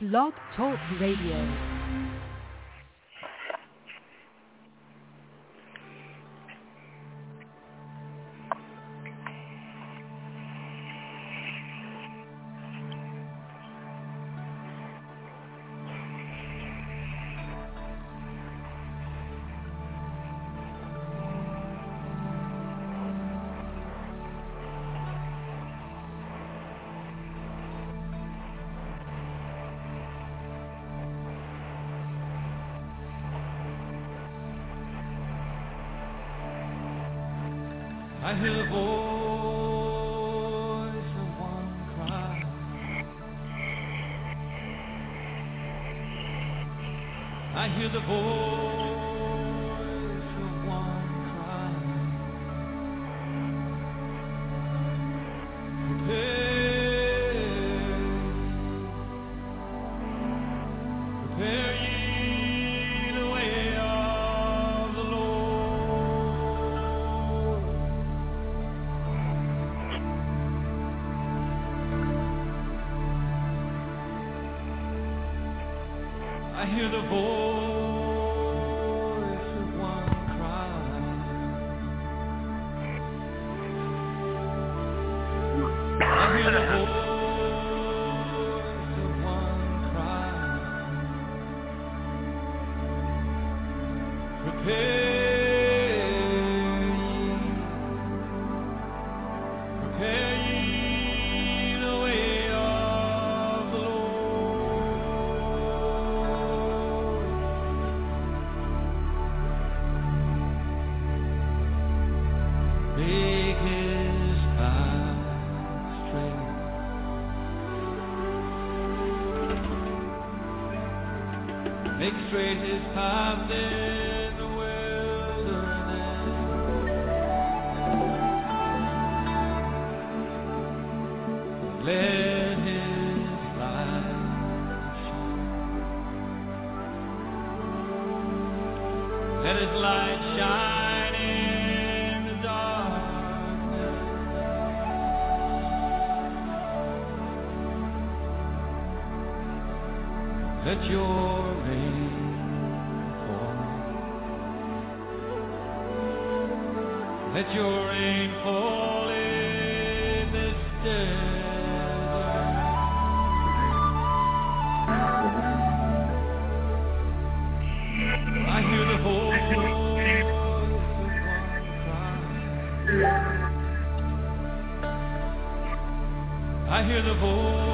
Blog Talk Radio. I hear the voice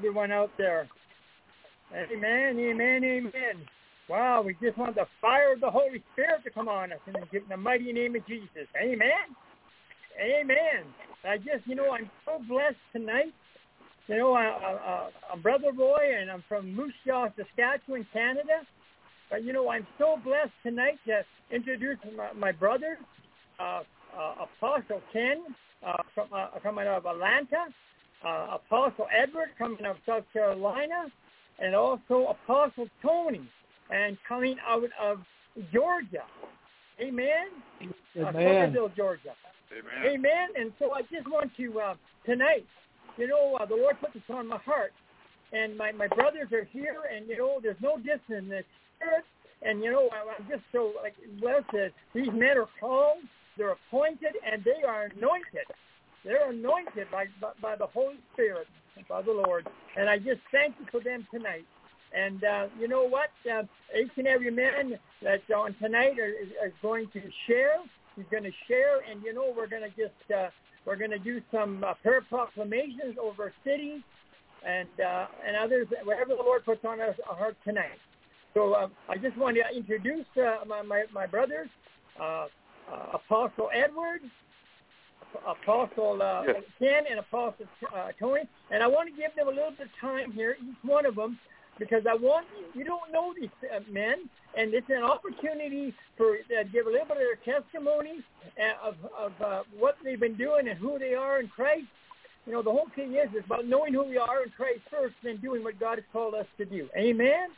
everyone out there. Amen, amen, amen. Wow, we just want the fire of the Holy Spirit to come on us in the mighty name of Jesus. Amen. Amen. I just, you know, I'm so blessed tonight. You know, I, I, I'm Brother Roy, and I'm from Moose Jaw, Saskatchewan, Canada. But, you know, I'm so blessed tonight to introduce my, my brother, uh, uh, Apostle Ken uh, from, uh, of Atlanta, uh, Apostle Edward coming out of South Carolina, and also Apostle Tony and coming out of Georgia. Amen. Amen. Uh, Georgia. Amen. Amen. And so I just want to uh, tonight, you know, uh, the Lord put this on my heart, and my my brothers are here, and you know, there's no distance in the spirit, and you know, I'm just so like blessed that these men are called, they're appointed, and they are anointed. They're anointed by by, the Holy Spirit, by the Lord, and I just thank you for them tonight. And uh, you know what? Uh, each and every man that's on tonight is, is going to share. He's going to share, and you know we're going to just uh, we're going to do some uh, prayer proclamations over cities and uh, and others, whatever the Lord puts on our heart tonight. So uh, I just want to introduce uh, my, my my brothers, uh, uh, Apostle Edward, Apostle uh, Yes. Ken, and Apostle uh, Tony, and I want to give them a little bit of time here, each one of them, because I want you don't know these uh, men, and it's an opportunity for uh, give a little bit of their testimony uh, of of uh, what they've been doing and who they are in Christ. You know, the whole thing is is about knowing who we are in Christ first, and then doing what God has called us to do. Amen.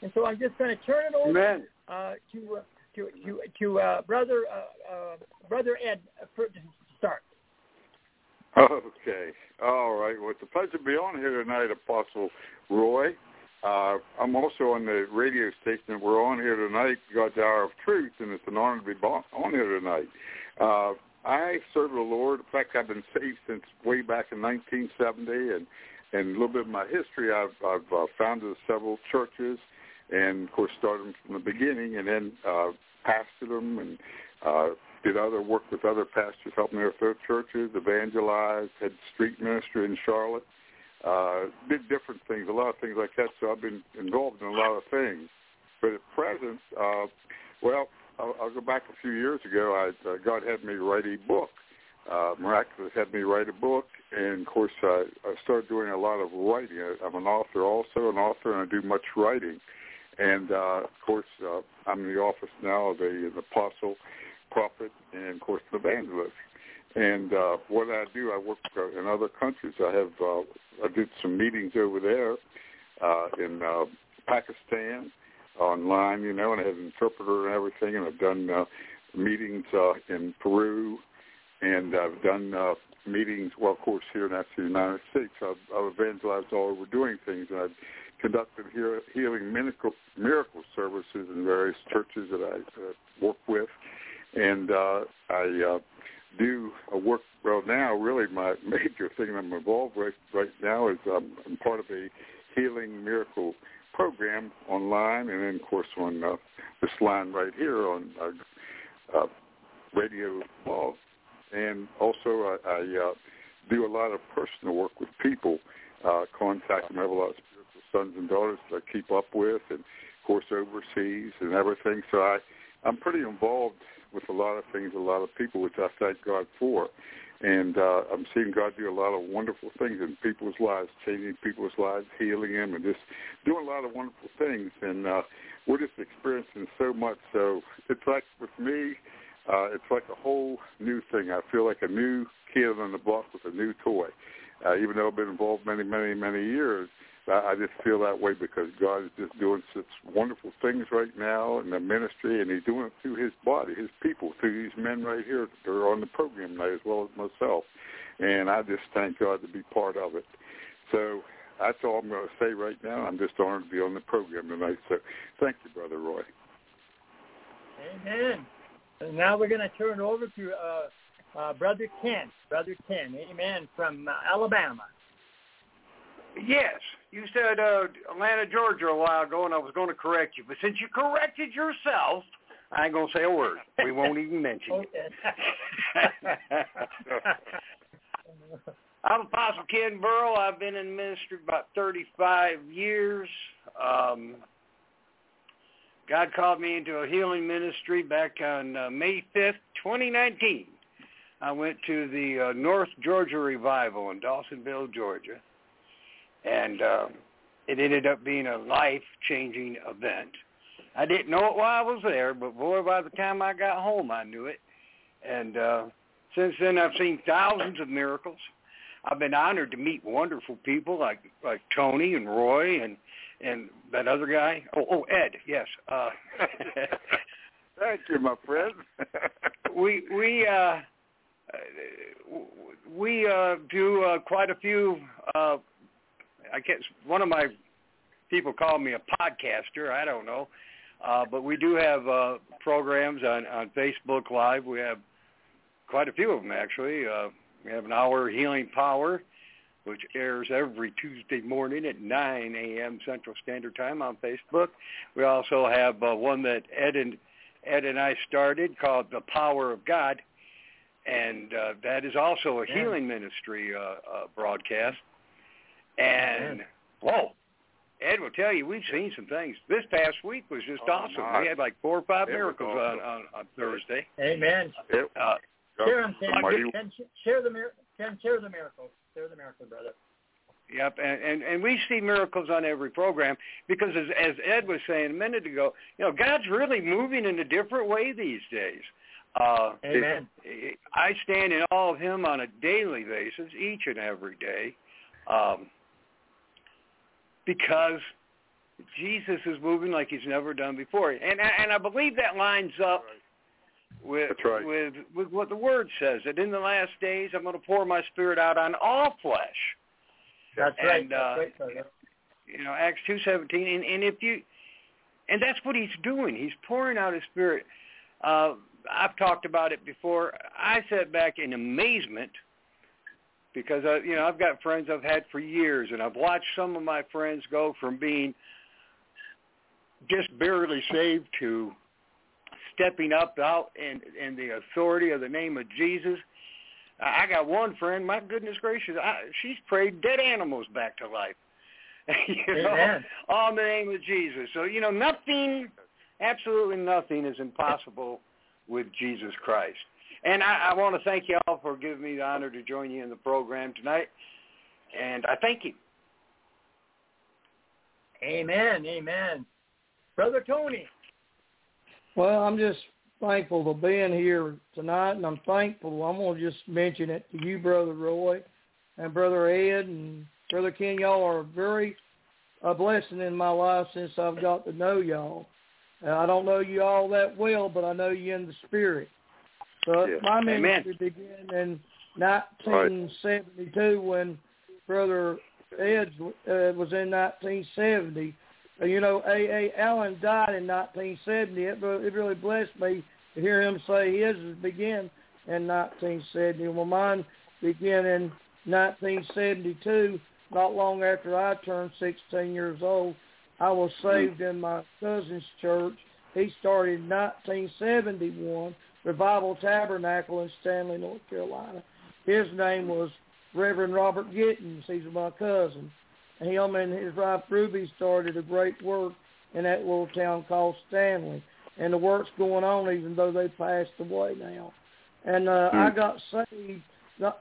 And so I'm just going to turn it over Amen. uh, to uh, to to to uh, brother uh, uh, brother Ed uh, for, start. Okay. All right. Well, it's a pleasure to be on here tonight, Apostle Roy. Uh, I'm also on the radio station we're on here tonight, God's Hour of Truth, and it's an honor to be on here tonight. Uh, I serve the Lord. In fact, I've been saved since way back in 1970, and and a little bit of my history. I've I've uh, founded several churches, and of course started them from the beginning, and then uh, pastored them and uh, did other work with other pastors, helping their churches, evangelized, had street ministry in Charlotte, uh, did different things, a lot of things like that. So I've been involved in a lot of things. But at present, uh, well, I'll, I'll go back a few years ago. I, uh, God had me write a book. Uh, miraculous had me write a book, and of course, I, I started doing a lot of writing. I, I'm an author, also an author, and I do much writing. And uh, of course, uh, I'm in the office now of a, an apostle, prophet, and of course, an evangelist. And uh, what I do, I work in other countries. I have uh, I did some meetings over there uh, in uh, Pakistan online, you know, and I have an interpreter and everything. And I've done uh, meetings uh, in Peru, and I've done uh, meetings. Well, of course, here in the United States. I've, I've evangelized all over doing things, and I've conducted heal, healing miracle, miracle services in various churches that I uh, work with, and uh, I uh, do a work. Well, now really my major thing I'm involved with right now is um, I'm part of a healing miracle program online, and then of course on uh, this line right here on uh, uh, radio. Uh, and also I, I uh, do a lot of personal work with people, uh, contact them. I have a lot of spiritual sons and daughters that I keep up with, and of course overseas and everything. So I, I'm pretty involved with a lot of things, a lot of people, which I thank God for. And uh, I'm seeing God do a lot of wonderful things in people's lives, changing people's lives, healing them, and just doing a lot of wonderful things. And uh, we're just experiencing so much. So it's like with me, uh, it's like a whole new thing. I feel like a new kid on the block with a new toy. Uh, even though I've been involved many, many, many years, I, I just feel that way because God is just doing such wonderful things right now in the ministry, and He's doing it through His body, His people, through these men right here that are on the program tonight, as well as myself. And I just thank God to be part of it. So that's all I'm going to say right now. I'm just honored to be on the program tonight. So thank you, Brother Roy. Amen. And now we're going to turn over to uh, uh, Brother Ken. Brother Ken, amen, from uh, Alabama. Yes, you said uh, Atlanta, Georgia a while ago, and I was going to correct you. But since you corrected yourself, I ain't going to say a word. We won't even mention it. I'm Apostle Ken Burrow. I've been in ministry about 35 years. Um, God called me into a healing ministry back on uh, May 5th, 2019. I went to the uh, North Georgia Revival in Dawsonville, Georgia, and uh, it ended up being a life-changing event. I didn't know it while I was there, but boy, by the time I got home, I knew it. And uh, since then, I've seen thousands of miracles. I've been honored to meet wonderful people like like Tony and Roy and and that other guy. Oh, oh Ed, yes. Uh, Thank you, my friend. we we uh, we uh, do uh, quite a few. Uh, I guess one of my people call me a podcaster. I don't know, uh, but we do have uh, programs on on Facebook Live. We have quite a few of them actually. Uh, we have an hour healing power, which airs every Tuesday morning at 9 a.m. Central Standard Time on Facebook. We also have uh, one that Ed and Ed and I started called The Power of God, and uh, that is also a Yeah. healing ministry uh, uh, broadcast. And whoa, Ed will tell you we've seen some things. This past week was just Oh, awesome. my. We had like four or five It miracles on, awesome. on on Thursday. Amen. It- Uh, Share them, Ken. Ken, Share the mir- Ken, share the miracle. Share the miracle, brother. Yep, and, and and we see miracles on every program because as as Ed was saying a minute ago, you know, God's really moving in a different way these days. Uh, Amen. I stand in awe of Him on a daily basis, each and every day, um, because Jesus is moving like He's never done before, and and I believe that lines up with That's right. with with what the Word says that in the last days I'm going to pour My Spirit out on all flesh That's right. And, uh, That's right, brother. you know acts two seventeen and and if you and that's what he's doing he's pouring out his spirit uh i've talked about it before i sat back in amazement because I, you know i've got friends i've had for years and i've watched some of my friends go from being just barely saved to stepping up out in in the authority of the name of jesus I I got one friend. My goodness gracious, I, she's prayed dead animals back to life. you know, Amen. all in the name of Jesus. So you know, nothing, absolutely nothing is impossible with Jesus Christ. And I, I want to thank you all for giving me the honor to join you in the program tonight. And I thank you. Amen. Amen. Brother Tony. Well, I'm just thankful for being here tonight, and I'm thankful. I'm going to just mention it to you, Brother Roy, and Brother Ed, and Brother Ken. Y'all are very a blessing in my life since I've got to know y'all. Uh, I don't know you all that well, but I know you in the spirit. So Yeah. my Amen. ministry began in 1972 when Brother Ed uh, was in 1970. Uh, you know, A.A. Allen died in 1970. It, it really blessed me to hear him say his began in 1970. Well, mine began in 1972, not long after I turned 16 years old. I was saved in my cousin's church. He started in 1971, Revival Tabernacle in Stanley, North Carolina. His name was Reverend Robert Gittins. He's my cousin. Him and his wife Ruby started a great work in that little town called Stanley. And the work's going on even though they passed away now. And uh, I got saved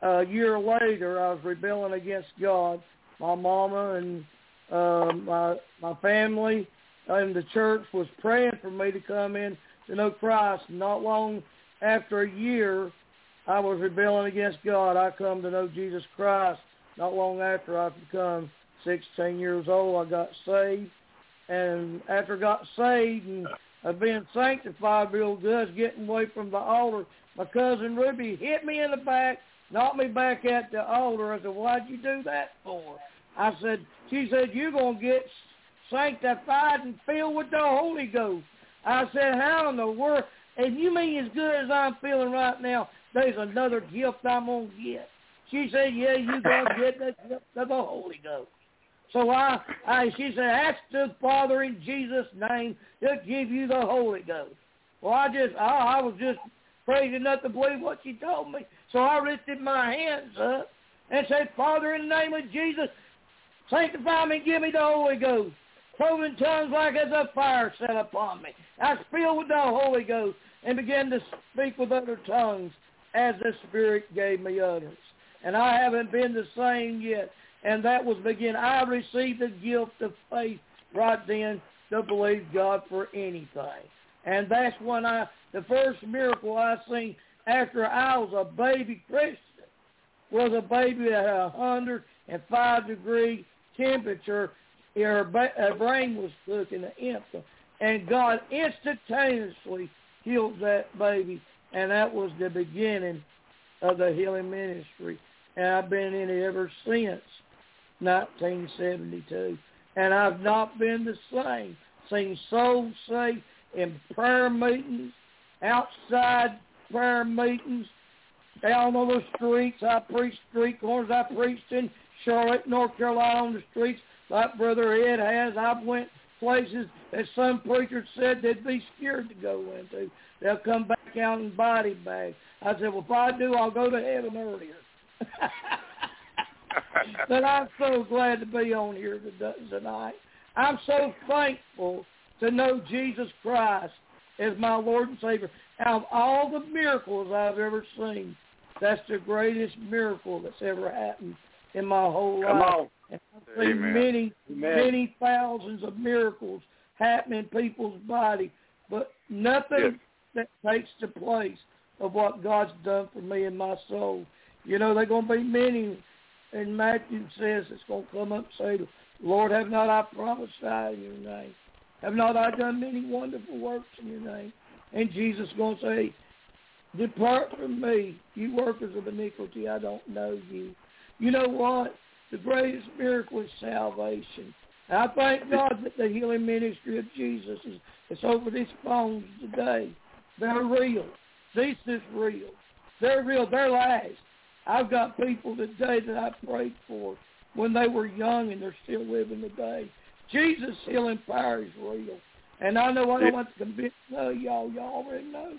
a year later. I was rebelling against God. My mama and uh, my my family and the church was praying for me to come in to know Christ. Not long after a year, I was rebelling against God. I come to know Jesus Christ. Not long after I become 16 years old, I got saved. And after I got saved and being sanctified real good, getting away from the altar, my cousin Ruby hit me in the back, knocked me back at the altar. I said, why'd you do that for? I said, she said, you're going to get sanctified and filled with the Holy Ghost. I said, how in the world? And you mean as good as I'm feeling right now, there's another gift I'm going to get. She said, yeah, you're going to get the gift of the Holy Ghost. So I, I, she said, ask the Father in Jesus' name to give you the Holy Ghost. Well, I just, I, I was just crazy enough to believe what she told me. So I lifted my hands up and said, Father, in the name of Jesus, sanctify me, give me the Holy Ghost. Cloven tongues like as a fire set upon me. I was filled with the Holy Ghost and began to speak with other tongues as the Spirit gave me utterance. And I haven't been the same yet. And that was begin. I received the gift of faith right then to believe God for anything. And that's when I, the first miracle I seen after I was a baby Christian was a baby at a 105 degree temperature. Her, brain was cooking the infant. And God instantaneously healed that baby. And that was the beginning of the healing ministry. And I've been in it ever since 1972. And I've not been the same. Seen souls saved in prayer meetings, outside prayer meetings, down on the streets. I preached street corners. I preached in Charlotte, North Carolina on the streets like Brother Ed has. I've went places that some preachers said they'd be scared to go into. They'll come back out in body bags. I said, well, if I do, I'll go to heaven earlier. but I'm so glad to be on here tonight. I'm so thankful to know Jesus Christ as my Lord and Savior. Out of all the miracles I've ever seen, that's the greatest miracle that's ever happened in my whole Come life. on. And I've seen Amen. many, Amen. many thousands of miracles happen in people's body, but nothing that takes the place of what God's done for me and my soul. You know, there are going to be many, and Matthew says it's going to come up and say, Lord, have not I prophesied in your name? Have not I done many wonderful works in your name? And Jesus is going to say, Depart from me, you workers of iniquity, I don't know you. You know what? The greatest miracle is salvation. And I thank God that the healing ministry of Jesus is, is over these phones today. They're real. This is real. They're real. They're lives. I've got people today that I prayed for when they were young and they're still living today. Jesus' healing power is real. And I know I don't want to convince no y'all. Y'all already know.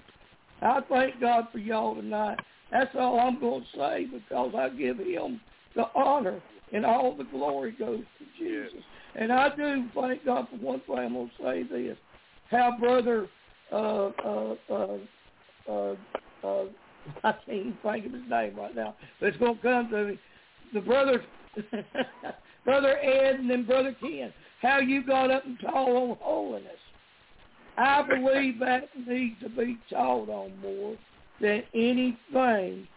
I thank God for y'all tonight. That's all I'm going to say because I give him the honor and all the glory goes to Jesus. And I do thank God for one thing. I'm going to say this. How brother, uh, uh, uh, uh, uh, I can't even think of his name right now, but it's going to come to me. The brother, brother Ed and then brother Ken. How you got up and taught on holiness. I believe that needs to be taught on more than anything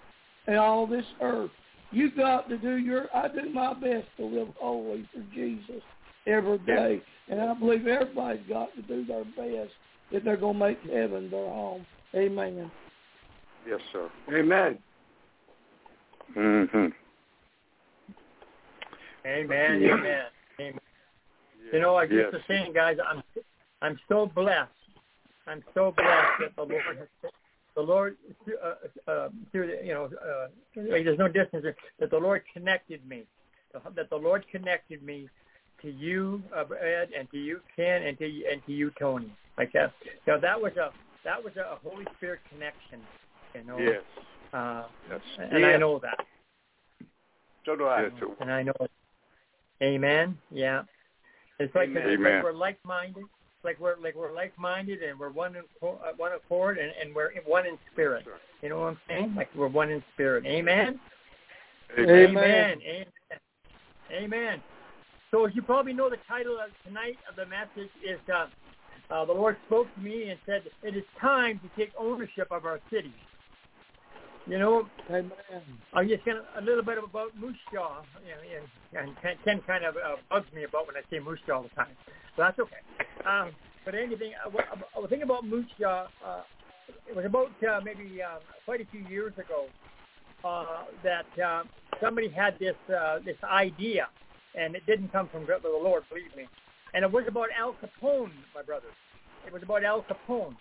in all this earth. You got to do your. I do my best to live holy for Jesus every day, and I believe everybody's got to do their best if they're going to make heaven their home. Amen. Yes, sir. Amen. Mm-hmm. Amen. Yeah. Amen. Amen. You know, I Yes. just was saying, guys, I'm I'm so blessed. I'm so blessed that the Lord has the Lord uh, uh, through the, you know uh, there's no distance that the Lord connected me that the Lord connected me to you uh, Ed and to you Ken and to you, and to you Tony like that. You that was a that was a Holy Spirit connection. You know. Yes. Uh, Yes. and I know that. So do I. Yes, and I know it. Amen. Yeah. It's like, Amen. it's like Amen. we're like-minded. It's like we're like we're like-minded and we're one in uh, one accord and, and we're one in spirit. You know what I'm saying? Like we're one in spirit. Amen. Amen. Amen. Amen. Amen. So as you probably know, the title of tonight of the message is uh, uh, the Lord spoke to me and said, "It is time to take ownership of our city." You know, Amen. I'm just gonna a little bit about Moose Jaw, and, and Ken, Ken kind of uh, bugs me about when I say Moose Jaw all the time, so that's okay. Um, but anything, uh, was thinking about Moose Jaw. Uh, it was about uh, maybe um, quite a few years ago uh, that uh, somebody had this uh, this idea, and it didn't come from the Lord, believe me. And it was about Al Capone, my brother. It was about Al Capone.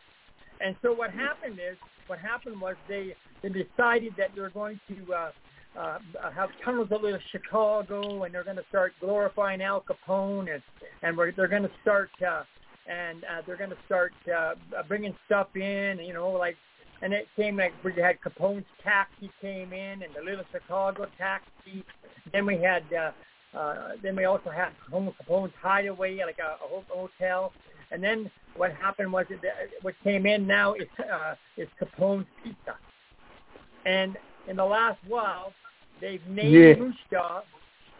And so what happened is, what happened was they they decided that they were going to uh, uh, have tunnels over Chicago, and they're going to start glorifying Al Capone, and and we're, they're going to start uh, and uh, they're going to start uh, bringing stuff in, you know, like and it came like we had Capone's taxi came in, and the Little Chicago taxi. Then we had, uh, uh, then we also had Capone's Hideaway, like a, a hotel. And then what happened was it, what came in now is uh, is Capone's Pizza. And in the last while, they've named Yeah. Moose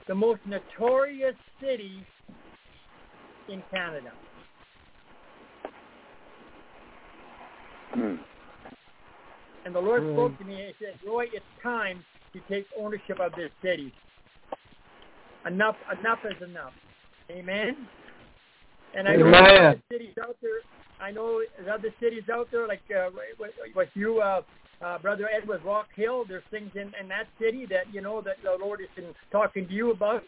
the most notorious city in Canada. Hmm. And the Lord Right. spoke to me and said, Roy, it's time to take ownership of this city. Enough enough is enough. Amen. And I know other cities out there. I know other cities out there like uh, with, with you, uh, uh, Brother Edward Rock Hill. There's things in, in that city that you know that the Lord has been talking to you about.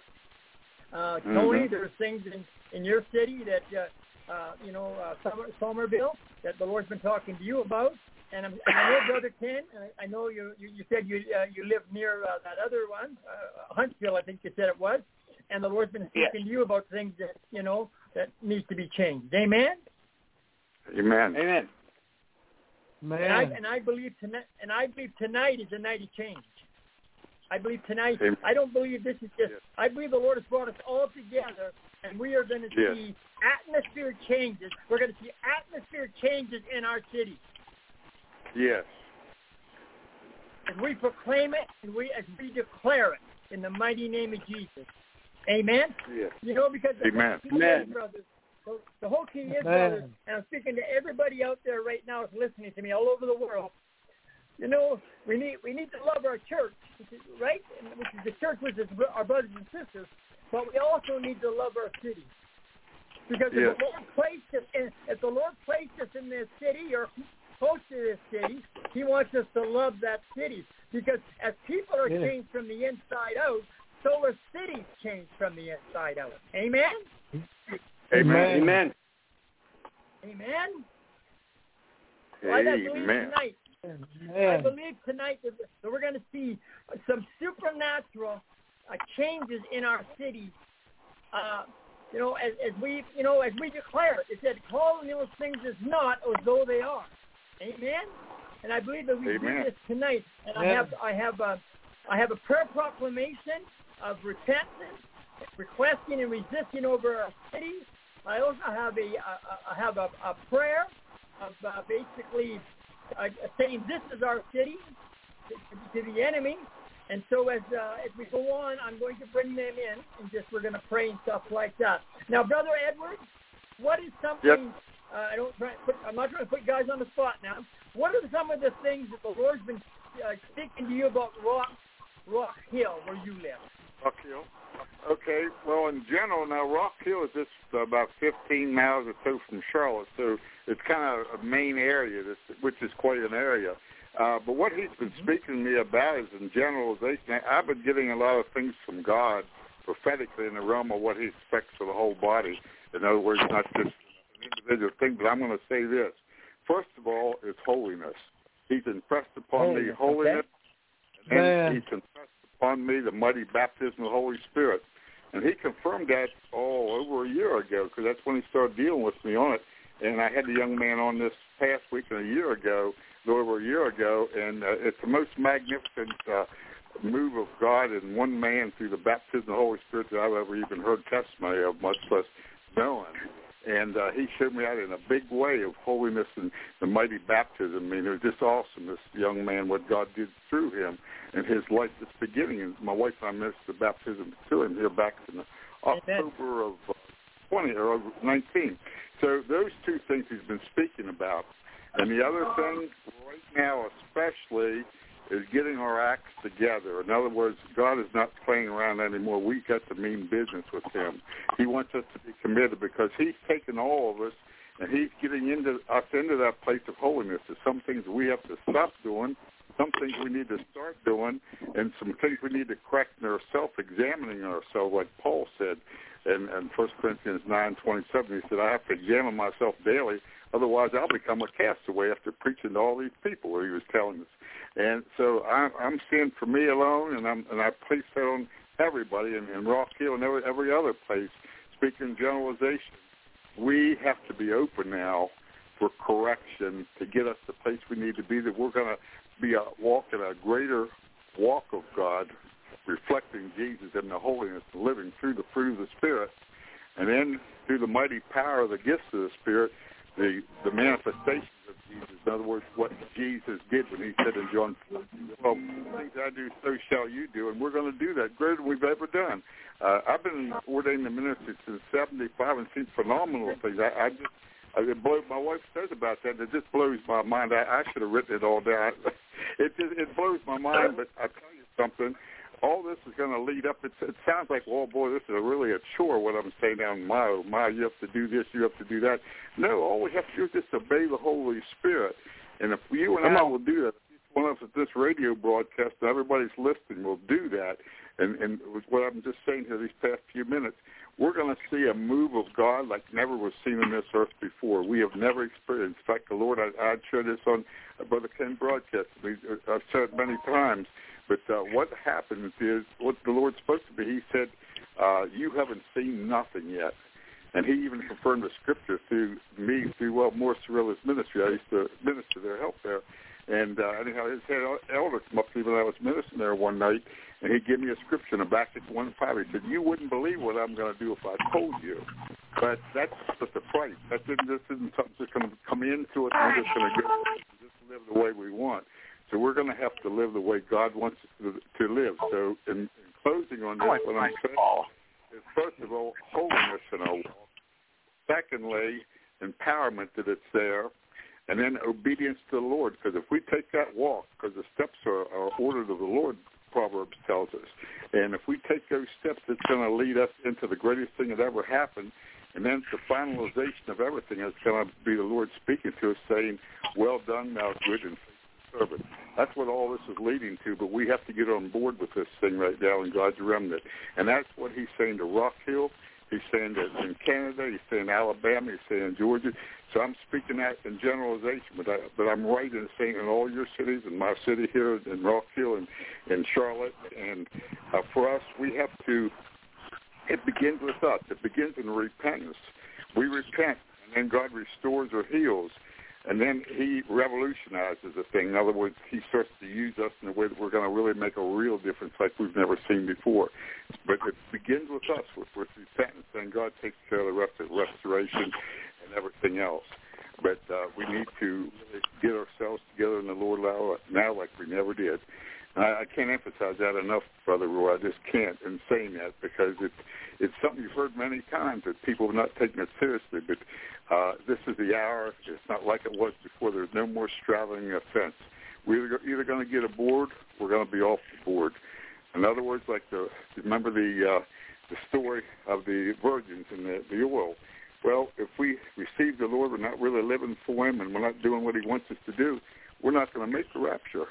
Uh, Tony, Mhm. there's things in in your city that uh, uh, you know uh, Somer, Somerville that the Lord's been talking to you about. And, I'm, and I know, Brother Ken, I, I know you, you, you said you uh, you live near uh, that other one, uh, Huntsville, I think you said it was. And the Lord's been Yes. speaking to you about things that you know that needs to be changed. Amen. Amen. Amen. And I, and I believe tonight, and I believe tonight is a night of change. I believe tonight. Amen. I don't believe this is just. Yes. I believe the Lord has brought us all together, and we are going to Yes. see atmosphere changes. We're going to see atmosphere changes in our city Yes. And we proclaim it and we as we declare it in the mighty name of Jesus. Amen. Yes. You know, because the Amen. whole key Amen. brothers, the- the whole key is, Amen. brothers, and I'm speaking to everybody out there right now who's listening to me all over the world. You know, we need we need to love our church, which is, right? And Which is the church, which is our brothers and sisters. But we also need to love our city, because Yes. if the Lord placed us in, if the Lord placed us in this city or close to this city, He wants us to love that city. Because as people are Yeah. changed from the inside out, so are cities changed from the inside out. Amen. Amen. Amen. Amen. Well, I believe Amen. tonight I believe tonight that that we're going to see some supernatural uh, changes in our city. Uh, you know, as, as we, you know, as we declare it, it said, "Call those things as not as though they are." Amen. And I believe that we Amen. do this tonight. And I have, I have, a, I have a prayer proclamation of repentance, requesting and resisting over our city. I also have a, I have a, a prayer of uh, basically uh, saying this is our city to, to the enemy. And so as uh, as we go on, I'm going to bring them in and just we're going to pray and stuff like that. Now, brother Edward, what is something? Uh, I don't try. Put, I'm not trying to put guys on the spot now. What are some of the things that the Lord's been uh, speaking to you about Rock Rock Hill, where you live? Rock Hill. Okay. Well, in general, now Rock Hill is just about 15 miles or so from Charlotte, so it's kind of a main area, this, which is quite an area. Uh, but what he's been speaking to me about is in generalization. I've been getting a lot of things from God prophetically in the realm of what he expects for the whole body. In other words, not just an individual thing, but I'm going to say this. First of all, is holiness. He's impressed upon me Holiness, holiness, Man. and he's impressed upon me the mighty baptism of the Holy Spirit. And he confirmed that all over a year ago because that's when he started dealing with me on it. And I had the young man on this past week and a year ago, a over a year ago, and uh, it's the most magnificent uh, move of God in one man through the baptism of the Holy Spirit that I've ever even heard testimony of, much less known. And uh, he showed me out in a big way of holiness and the mighty baptism. I mean, it was just awesome, this young man, what God did through him and his life just beginning. And my wife and I missed the baptism to him here back in October of uh, 20 or 19. So those two things he's been speaking about. And the other thing right now especially is getting our acts together. In other words, God is not playing around anymore. We got to mean business with him. He wants us to be committed because he's taken all of us and he's getting into us into that place of holiness. There's some things we have to stop doing, some things we need to start doing, and some things we need to correct in our self-examining ourselves, like Paul said in, in 1 Corinthians 9:27. He said, "I have to examine myself daily, otherwise I'll become a castaway." After preaching to all these people, what he was telling us. And so I, I'm seeing for me alone, and I'm and I place that on everybody in, in Rock Hill and every every other place. Speaking in generalization, we have to be open now for correction to get us the place we need to be. That we're going to be a walk in a greater walk of God, reflecting Jesus in the holiness, living through the fruit of the Spirit, and then through the mighty power of the gifts of the Spirit, the the manifestations of Jesus. In other words, what Jesus did when he said in John 14, well, things I do, so shall you do, and we're going to do that greater than we've ever done. Uh, I've been ordained in ministry since 75 and seen phenomenal things. I, I just I, it blows, my wife says about that. and It just blows my mind. I, I should have written it all down. It just it blows my mind. But I tell you something. All this is going to lead up. It, it sounds like, oh boy, this is a really a chore. What I'm saying down my my, you have to do this, you have to do that. No, all we have to do is just obey the Holy Spirit. And if you and I will do that, each one of us at this radio broadcast, and everybody's listening will do that. And and what I'm just saying here these past few minutes, we're going to see a move of God like never was seen on this earth before. We have never experienced. In fact, the Lord, I, I'd share this on Brother Ken broadcast. Uh, I've said it many times. But uh, what happens is what the Lord spoke to me. He said, uh, "You haven't seen nothing yet." And he even confirmed the scripture through me, through well, Morris Cerullo's ministry. I used to minister there, help there. And uh, anyhow, his head elder came up to me when I was ministering there one night, and he gave me a scripture in Habakkuk 1 5. He said, You wouldn't believe what I'm going to do if I told you. But that's just a price. That didn't, this isn't something that's going to come into it we're just going to go just live the way we want. So we're going to have to live the way God wants us to, to live. So in, in closing on oh, this, what I'm saying is, first of all, holiness in our walk. Secondly, empowerment that it's there and then obedience to the Lord. Because if we take that walk, because the steps are, are ordered of the Lord, Proverbs tells us. And if we take those steps, it's going to lead us into the greatest thing that ever happened. And then the finalization of everything is going to be the Lord speaking to us, saying, "Well done, thou good and servant." That's what all this is leading to. But we have to get on board with this thing right now in God's remnant, and that's what He's saying to Rock Hill. He's saying that in Canada. He's saying Alabama. He's saying Georgia. So I'm speaking that in generalization, but I, but I'm right in saying in all your cities, and my city here in Rock Hill and in Charlotte, and uh, for us, we have to. It begins with us. It begins in repentance. We repent, and then God restores or heals, and then He revolutionizes the thing. In other words, He starts to use us in a way that we're going to really make a real difference, like we've never seen before. But it begins with us, with, with repentance, and God takes care of the rest of restoration and everything else. But uh, we need to get ourselves together in the Lord now like we never did. I, I can't emphasize that enough, Brother Roy. I just can't in saying that because it's it's something you've heard many times that people have not taken it seriously. But uh, this is the hour. It's not like it was before. There's no more straddling the fence. We're either going to get aboard, we're going to be off the board. In other words, like the remember the uh, the story of the virgins and the, the oil. Well, if we receive the Lord, we're not really living for Him, and we're not doing what He wants us to do. We're not going to make the rapture.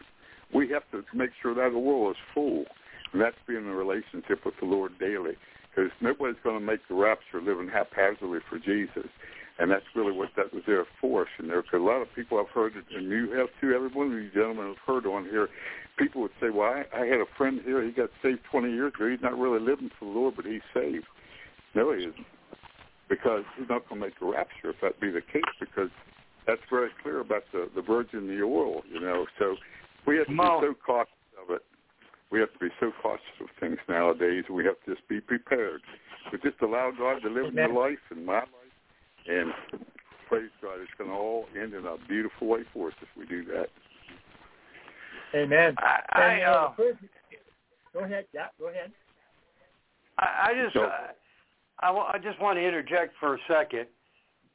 We have to make sure that the world is full, and that's being in a relationship with the Lord daily. Because nobody's going to make the rapture living haphazardly for Jesus, and that's really what that was there for us. And there, because a lot of people I've heard, and you have too. Every one of you gentlemen have heard on here. People would say, "Well, I, I had a friend here. He got saved 20 years ago. He's not really living for the Lord, but he's saved." No, he isn't because he's not going to make a rapture if that be the case because that's very clear about the the virgin the oil you know so we have to be so cautious of it. We have to be so cautious of things nowadays we have to just be prepared. But just allow god to live in your life and my life and praise god it's going to all end in a beautiful way for us if we do that. Amen. I, I uh, go ahead. Yeah go ahead. I, I just So- uh, I, w- I just want to interject for a second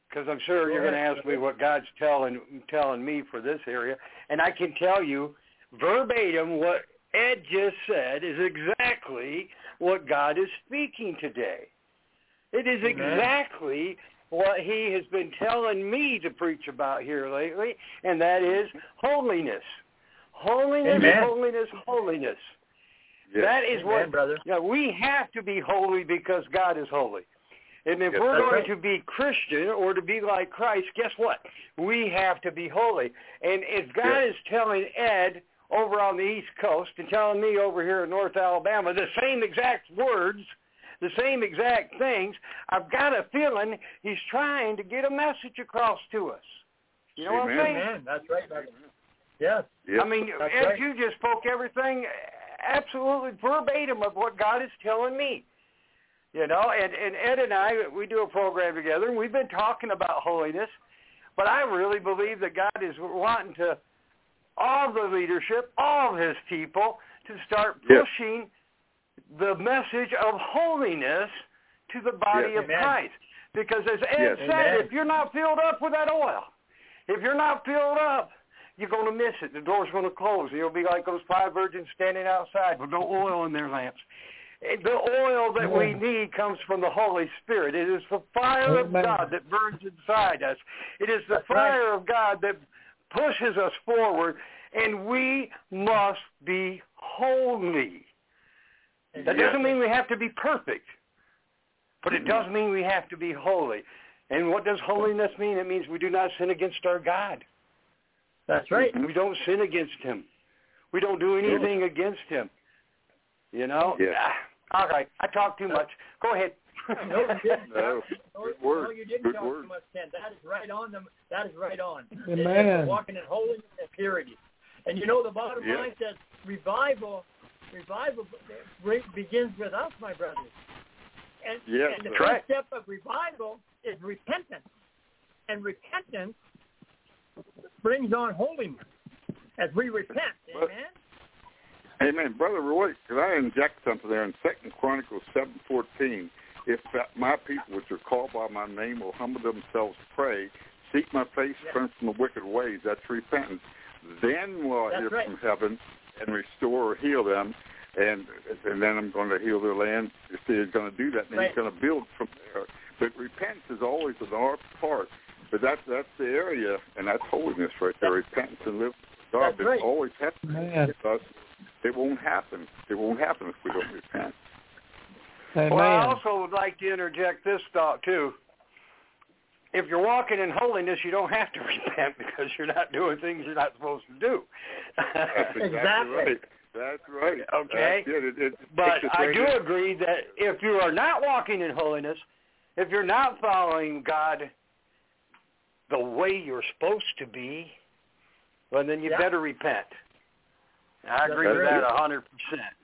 because I'm sure you're going to ask me what God's telling telling me for this area, and I can tell you verbatim what Ed just said is exactly what God is speaking today. It is exactly what He has been telling me to preach about here lately, and that is holiness. Holiness, Amen. holiness, holiness. Yes. That is Amen, what brother yeah, we have to be holy because God is holy. And if Yes, we're going right. to be Christian or to be like Christ, guess what? We have to be holy. And if God Yes. is telling Ed over on the East Coast and telling me over here in North Alabama the same exact words, the same exact things, I've got a feeling he's trying to get a message across to us. You know what I'm saying? Amen. That's right, brother. Yes. Yep. I mean, That's Ed, right. you just spoke everything absolutely verbatim of what God is telling me. You know, and, and Ed and I, we do a program together, and we've been talking about holiness, but I really believe that God is wanting to, all the leadership, all of his people, to start Yes. pushing the message of holiness to the body Yes. of Amen. Christ. Because as Ed Yes. said, Amen. if you're not filled up with that oil, if you're not filled up, you're going to miss it. The door's going to close. You'll be like those five virgins standing outside with no oil in their lamps. The oil that we need comes from the Holy Spirit. It is the fire of God that burns inside us. It is the fire of God that pushes us forward, and we must be holy. That doesn't mean we have to be perfect, but it does mean we have to be holy. And what does holiness mean? It means we do not sin against our God. That's right. We don't sin against him. We don't do anything against him. You know? Yeah. Ah, All right. I talk too much. Go ahead. No, you didn't. No. No, Good no, you didn't Good talk word. too much, Ken. That is right on them. That is right on. Amen. It- Walking in holiness and purity. And you know, the bottom Yeah. line says revival. Revival begins with us, my brothers. And, Yes, and the first right. step of revival is repentance. And repentance brings on holiness as we repent. But- Amen. Amen. Brother Roy, could I inject something there in Second Chronicles seven fourteen? If my people which are called by my name will humble themselves, pray, seek my face, Yes. turn from the wicked ways, that's repentance. Then will I That's hear right. from heaven and restore or heal them and and then I'm going to heal their land. You see, he's going to do that, and Right. he's going to build from there. But repentance is always an art part. But that's that's the area, and that's holiness right there. Repentance and live God. That's But right. always has to Man. Because it won't happen. It won't happen if we don't repent. Amen. Well, I also would like to interject this thought too. If you're walking in holiness, you don't have to repent because you're not doing things you're not supposed to do. That's exactly, Exactly. right. That's right. Okay. That's it. It, it But I do in. agree that if you are not walking in holiness, if you're not following God the way you're supposed to be, well, then you Yeah. better repent. I That's agree with that a hundred percent.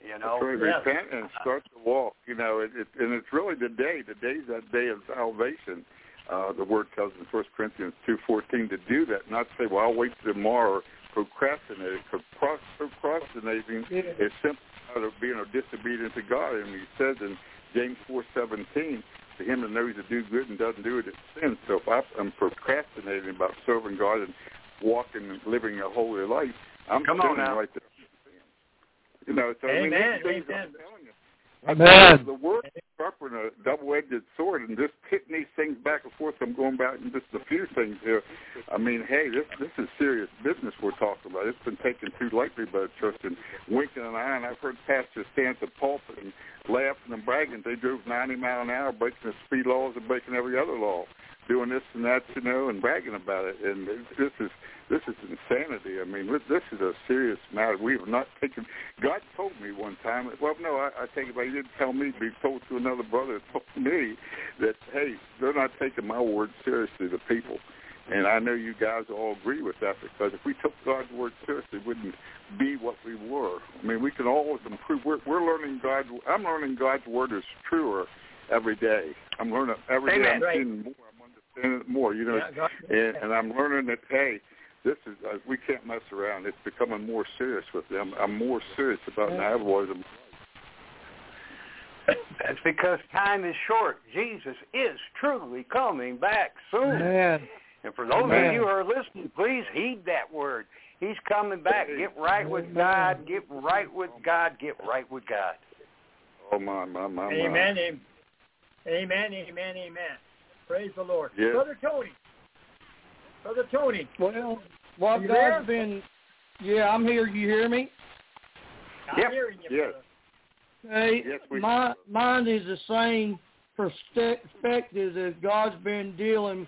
You know, That's right. Yes. Repent and start to walk. You know, it, it, and it's really the day. The day's that day of salvation. Uh, the word tells in First Corinthians two fourteen to do that, not say, "Well, I'll wait till tomorrow." Procrastinating, procrastinating Yeah. is simply out of being a disobedient to God. And He says in James four seventeen, to him that knows to do good and doesn't do it, it's sin. So if I'm procrastinating about serving God and walking and living a holy life, I'm Come on now. right there. You know, so I mean, these things I'm telling you. Amen. The word is sharper than a double-edged sword, and just hitting these things back and forth. I'm going back and just a few things here. I mean, hey, this this is serious business we're talking about. It's been taken too lightly by the church and winking an eye. And I've heard pastors stand at the pulpit and laughing and bragging. They drove 90 mile an hour, breaking the speed laws and breaking every other law, doing this and that, you know, and bragging about it. And this is this is insanity. I mean, this is a serious matter. We have not taken. God told me one time. Well, no, I, I take it back. He didn't tell me. But he told to another brother. Told me that hey, they're not taking my word seriously. The people. And I know you guys all agree with that because if we took God's word seriously, it wouldn't be what we were. I mean, we can always improve. We're, we're learning God's. I'm learning God's word is truer every day. I'm learning every day. Amen. I'm Right. seeing more. I'm it more. You know, Yeah, and, and I'm learning that hey, this is uh, we can't mess around. It's becoming more serious with them. I'm more serious about it than I that's because time is short. Jesus is truly coming back soon. Amen. And for those Amen. of you who are listening, please heed that word. He's coming back. Get right with God. Get right with God. Get right with God. Oh my my my. my. Amen. Amen. Amen. Amen. Amen. Praise the Lord. Yes. Brother Tony. Brother Tony. Well, what You God's there? been, yeah, I'm here. You hear me? I'm Yep. hearing you, Yes. brother. Hey, Yes, we- my mine is the same perspective as God's been dealing.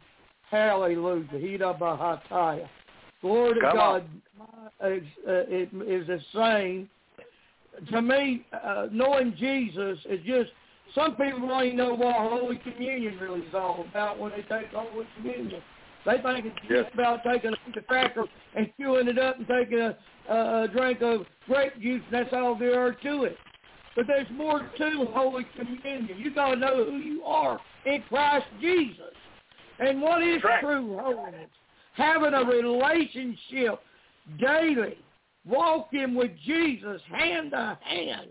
Hallelujah. Hida Bahataya. Glory to Come God. My, is, uh, it is the same. To me, uh, knowing Jesus is just. Some people don't even know what Holy Communion really is all about when they take Holy Communion. They think it's Yes. just about taking a piece of cracker and chewing it up and taking a, a, a drink of grape juice, and that's all there are to it. But there's more to Holy Communion. You got to know who you are in Christ Jesus. And what is Right. true holiness? Having a relationship daily, walking with Jesus hand to hand,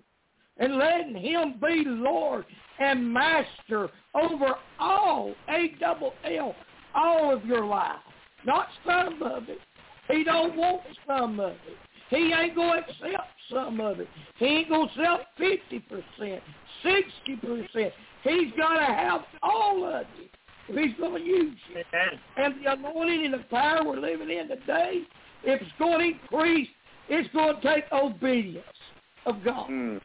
and letting him be Lord and Master over all, A double L, all of your life. Not some of it. He don't want some of it. He ain't going to accept some of it. He ain't going to accept 50%, 60%. He's got to have all of it if he's going to use it. And the anointing and the power we're living in today, if it's going to increase, it's going to take obedience of God. Mm.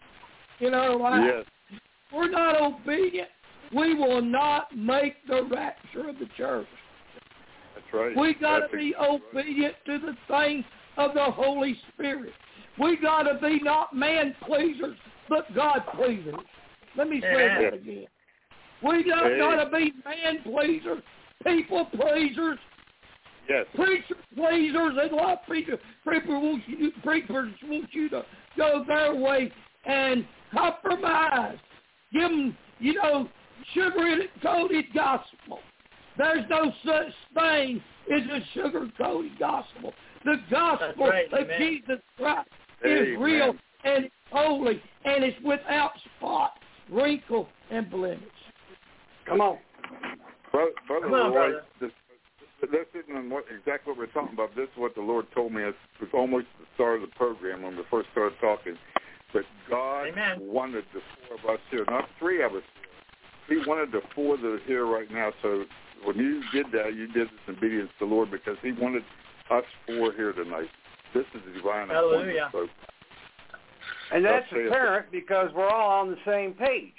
You know, like, Yes. we're not obedient, we will not make the rapture of the church. That's right. We got to be exactly right. obedient to the things of the Holy Spirit. We got to be not man pleasers, but God pleasers. Let me say Amen. that again. We don't Hey. got to be man pleasers, people pleasers, Yes. preacher pleasers. And a lot of preacher, preacher want you, preachers want you to go their way and compromise. Give them, you know, sugar-coated gospel. There's no such thing as a sugar-coated gospel. The gospel right, of amen. Jesus Christ is Amen. real and holy and it's without spot, wrinkle, and blemish. Come on. Brother, brother Come on, Roy, brother. This, this isn't what, exactly what we're talking about. This is what the Lord told me. It was almost the start of the program when we first started talking. But God Amen. wanted the four of us here, not three of us. He wanted the four that are here right now. So when you did that, you did this in obedience to the Lord because He wanted us four here tonight. This is a divine Hallelujah. appointment, folks. And that's That's it. apparent because we're all on the same page.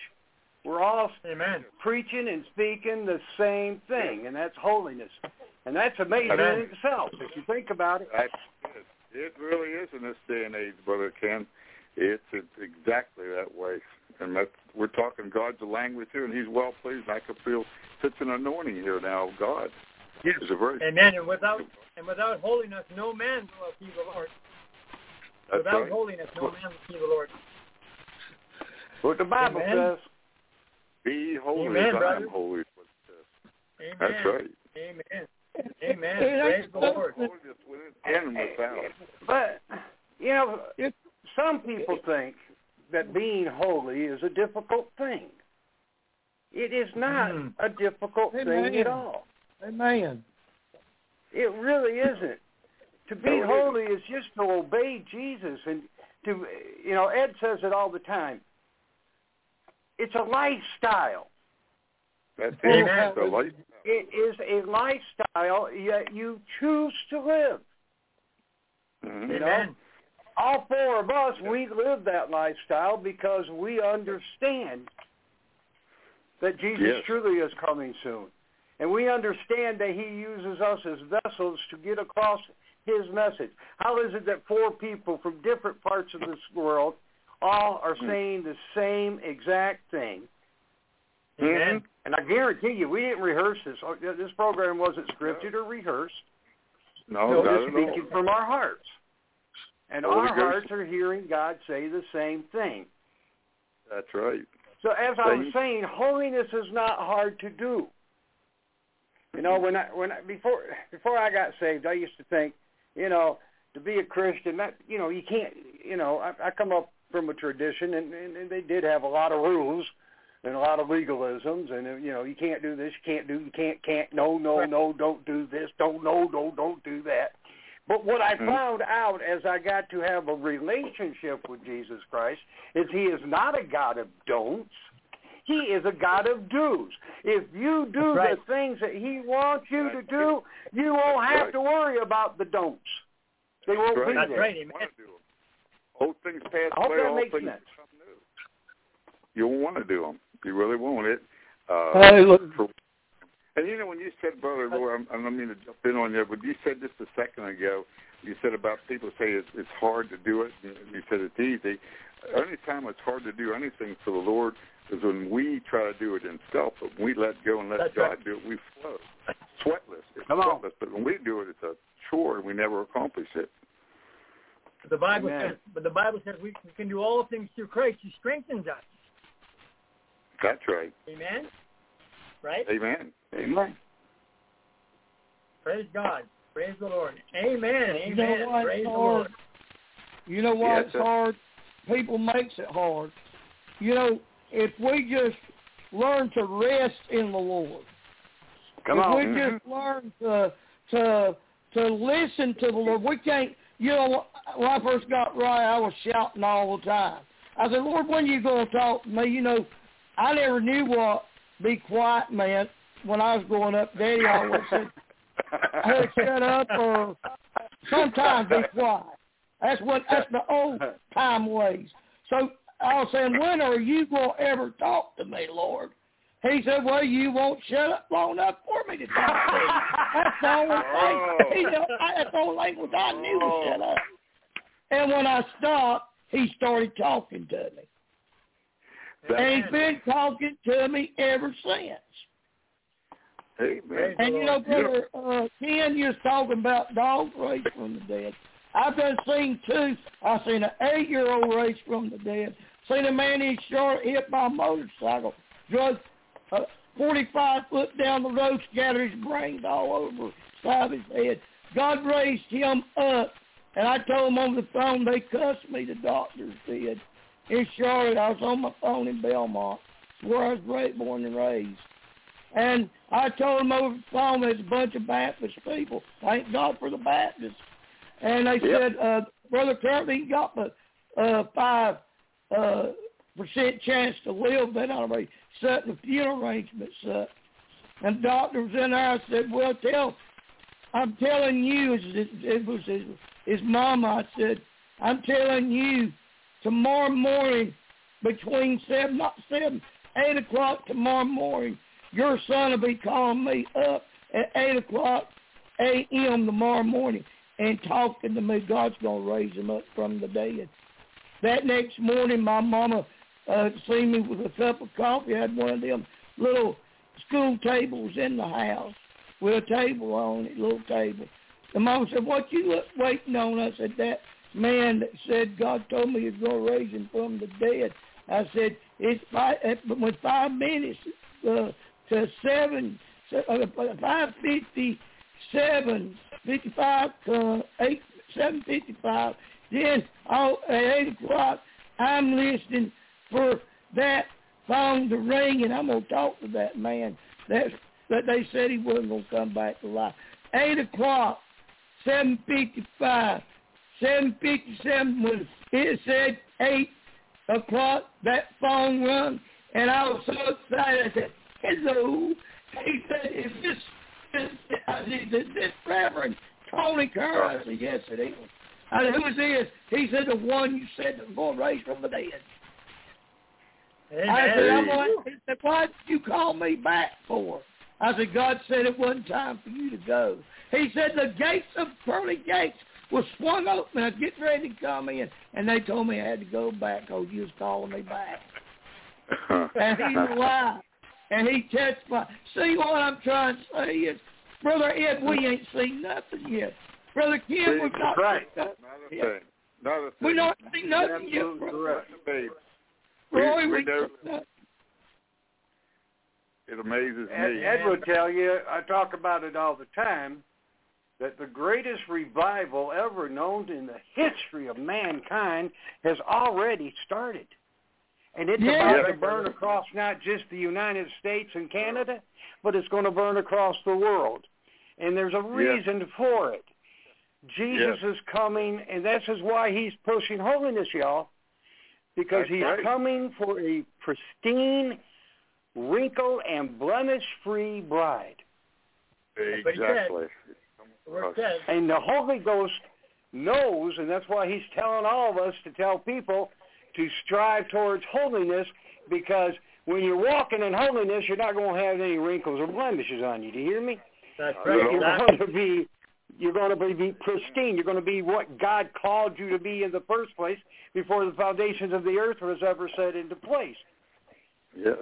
We're all Amen. preaching and speaking the same thing, and that's holiness. And that's amazing Amen. in itself, if you think about it. That's it. It really is in this day and age, brother Ken. It's, it's exactly that way, and that's we're talking God's language here, and He's well pleased. I can feel such an anointing here now of God. Yes. It's a very Amen. And without and without holiness, no man will see the Lord. that's without right. holiness, no man will see the Lord. What the Bible Amen. says. Be holy Amen, as I am holy. is what it says. Amen. That's right. Amen. Amen. Praise the Lord. Holiness within and without. But, you know, It- some people think that being holy is a difficult thing. It is not Hmm. a difficult thing at all. Amen. It really isn't. To be No, holy is just to obey Jesus and to, you know, Ed says it all the time. It's a lifestyle. That's Amen. it. The light. It is a lifestyle yet you choose to live. Mhm. You know? Amen. All four of us, we live that lifestyle because we understand that Jesus Yes. truly is coming soon. And we understand that he uses us as vessels to get across his message. How is it that four people from different parts of this world all are Hmm. saying the same exact thing? Amen. Mhm. And I guarantee you, we didn't rehearse this. This program wasn't scripted or rehearsed. No, No, not we're speaking from our hearts. And Holy our Ghost. hearts are hearing God say the same thing. That's right. So as I was saying, holiness is not hard to do. You know, when I when I before before I got saved, I used to think, you know, to be a Christian, that you know, you can't, you know, I, I come up from a tradition, and, and, and they did have a lot of rules and a lot of legalisms, and you know, you can't do this, you can't do, you can't, can't, no, no, no, don't do this, don't, no, no, don't do that. But what I Mhm. found out as I got to have a relationship with Jesus Christ is He is not a God of don'ts. He is a God of do's. If you do right. the things that He wants you to do, you won't That's have right. to worry about the don'ts. They won't That's be right. That's there. right. You Amen. wanna do 'em. Old things pass I hope away, that all makes things sense. become new. You won't want to do them. You really won't. It. Uh, Hallelujah. for- and you know when you said, brother, Lord, I'm, I don't mean to jump in on you, but you said just a second ago. You said about people say it's, it's hard to do it. And you said it's easy. The only time it's hard to do anything for the Lord is when we try to do it in self. But when we let go and let That's God right. do it, we flow. Sweatless. Come on. But when we do it, it's a chore and we never accomplish it. But the Bible Amen. says, but the Bible says we we can do all things through Christ who strengthens us. That's right. Amen. Right? Amen. Amen. Praise God. Praise the Lord. Amen. You know Amen. what, Praise the Lord? Lord. You know why Yes, it's sir. hard? People makes it hard. You know, if we just learn to rest in the Lord, Come if on. we just mm-hmm. learn to to to listen to the Lord, we can't. You know, when I first got right, I was shouting all the time. I said, Lord, when are you gonna talk to me? You know, I never knew what be quiet meant when I was growing up. Daddy always said, "Hey, shut up," or sometimes be quiet. That's what that's the old time ways. So I was saying, when are you gonna ever talk to me, Lord? He said, Well, you won't shut up long enough for me to talk to you. That's the only Oh. thing. He said, That's the only language I knew to shut oh. up. And when I stopped, he started talking to me. And he's been talking to me ever since. Amen. And you know, brother uh, Ken, you was talking about dogs raised from the dead. I've done seen two. I seen an eight-year-old raised from the dead. Seen a man in Charlotte hit by a motorcycle, drug uh, 45 foot down the road, scattered his brains all over the side of his head. God raised him up, and I told him on the phone they cussed me. The doctors did in Charlotte. I was on my phone in Belmont, where I was born and raised. And I told them over the phone there's a bunch of Baptist people. Thank God for the Baptists. And they Yep. said, uh, Brother Kirby, he got the uh, five uh, percent chance to live. Then already setting the funeral arrangements up. And the doctor was in there. I said, well, tell, I'm telling you, it, it was his, his mama. I said, I'm telling you, tomorrow morning between seven, not seven, eight o'clock tomorrow morning, your son will be calling me up at 8 o'clock a.m. tomorrow morning and talking to me. God's going to raise him up from the dead. That next morning, my mama uh, seen me with a cup of coffee. I had one of them little school tables in the house with a table on it, little table. The mom said, what you waiting on? I said, that man that said God told me he's going to raise him from the dead. I said, it's five, with five minutes uh, to seven, uh, five fifty seven fifty five to eight seven fifty five. Then all at eight o'clock, I'm listening for that phone to ring, and I'm gonna talk to that man that that they said he wasn't gonna come back to life. Eight o'clock, seven fifty five, seven fifty seven when it said eight o'clock, that phone rung, and I was so excited. I said, "Hello." He said, "Is this?" is- I "Is this Reverend Tony Kerr?" I said, "Yes, it is." I said, "Who is this?" He said, "The one you said that was going to raise from the dead." I said, I'm Amen. going, he said, what did you call me back for? I said, God said it wasn't time for you to go. He said the gates of pearly gates were swung open. I was getting ready to come in, and they told me I had to go back because you was calling me back. And he's alive. And he testified. See what I'm trying to say is, Brother Ed, we ain't seen nothing yet. Brother Ken, we've not Right. seen nothing. Not a thing. Not thing. We not seen nothing yet, brother. correct. Babe, We- Roy, we we know- nothing. It amazes Ed, me. Ed would tell you, I talk about it all the time, that the greatest revival ever known in the history of mankind has already started. And it's Yeah. about to burn across not just the United States and Canada, but it's going to burn across the world. And there's a reason for it. Jesus is coming, and this is why he's pushing holiness, y'all, because That's he's right. coming for a pristine, wrinkle and blemish-free bride. what he said. Exactly. The word says, And the Holy Ghost knows, and that's why he's telling all of us to tell people to strive towards holiness because when you're walking in holiness, you're not going to have any wrinkles or blemishes on you. Do you hear me? that's Right, right. You're going to be you're going to be pristine. You're going to be what God called you to be in the first place before the foundations of the earth was ever set into place. Yes.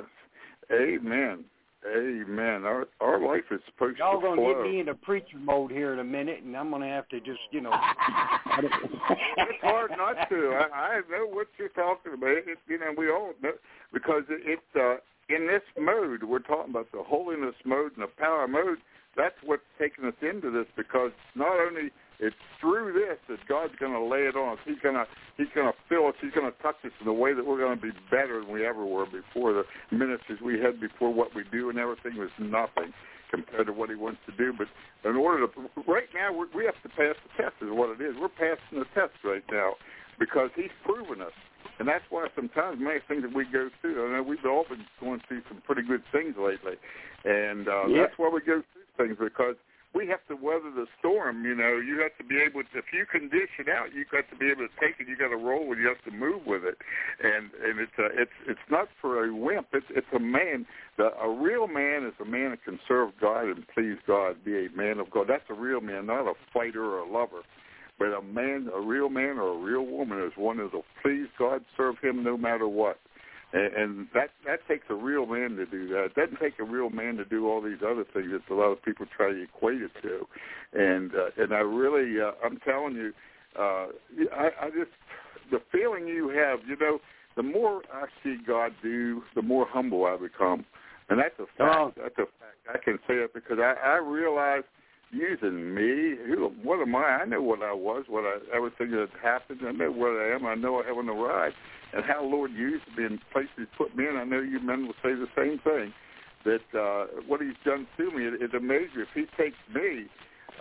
Amen. Amen. Our our life is supposed Y'all to gonna flow. get me into preacher mode here in a minute, and I'm gonna have to just, you know. it's hard not to. I, I know what you're talking about. It, you know, we all know because it, it uh, in this mode we're talking about the holiness mode and the power mode. That's what's taking us into this because not only it's through this that God's going to lay it on us. He's going to He's going to fill us. He's going to touch us in a way that we're going to be better than we ever were before. The ministries we had before, what we do and everything was nothing compared to what He wants to do. But in order to, right now, we we have to pass the test. Is what it is. We're passing the test right now because He's proven us. And that's why sometimes many things that we go through, I know we've all been going through some pretty good things lately, and uh, Yeah. that's why we go through things because we have to weather the storm. You know, you have to be able to. If you it out, you got to be able to take it. You got to roll with. You have to move with it, and and it's a, it's it's not for a wimp. It's it's a man. The, a real man is a man that can serve God and please God. Be a man of God. That's a real man, not a fighter or a lover. But a man, a real man or a real woman is one that'll please God, serve Him no matter what. And, and that that takes a real man to do that. It doesn't take a real man to do all these other things that a lot of people try to equate it to. And uh, and I really, uh, I'm telling you, uh, I, I just the feeling you have, you know, the more I see God do, the more humble I become, and that's a fact. Oh. That's a fact. I can say it because I, I realize using me. Who? What am I? I know what I was. What I everything that happened. I know what I am. I know I haven't arrived and how Lord used me in places He's put me in. I know you men will say the same thing. That uh, what He's done to me, it, it amazes me. If He takes me,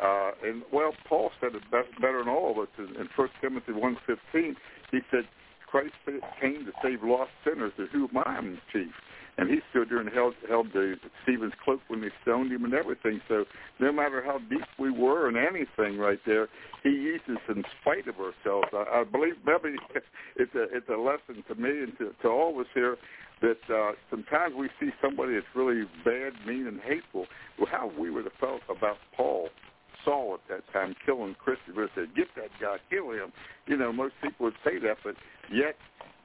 uh, and well, Paul said it best, better than all of us in, in 1 Timothy one fifteen. He said, "Christ came to save lost sinners, of whom I am chief." And he stood there and held held the Stephen's cloak when they stoned him and everything. So no matter how deep we were in anything right there, he uses in spite of ourselves. I, I believe maybe it's a it's a lesson to me and to, to all of us here that uh, sometimes we see somebody that's really bad, mean, and hateful. Well, how we would have felt about Paul, Saul at that time, killing Christians. Would said, get that guy, kill him. You know, most people would say that, but yet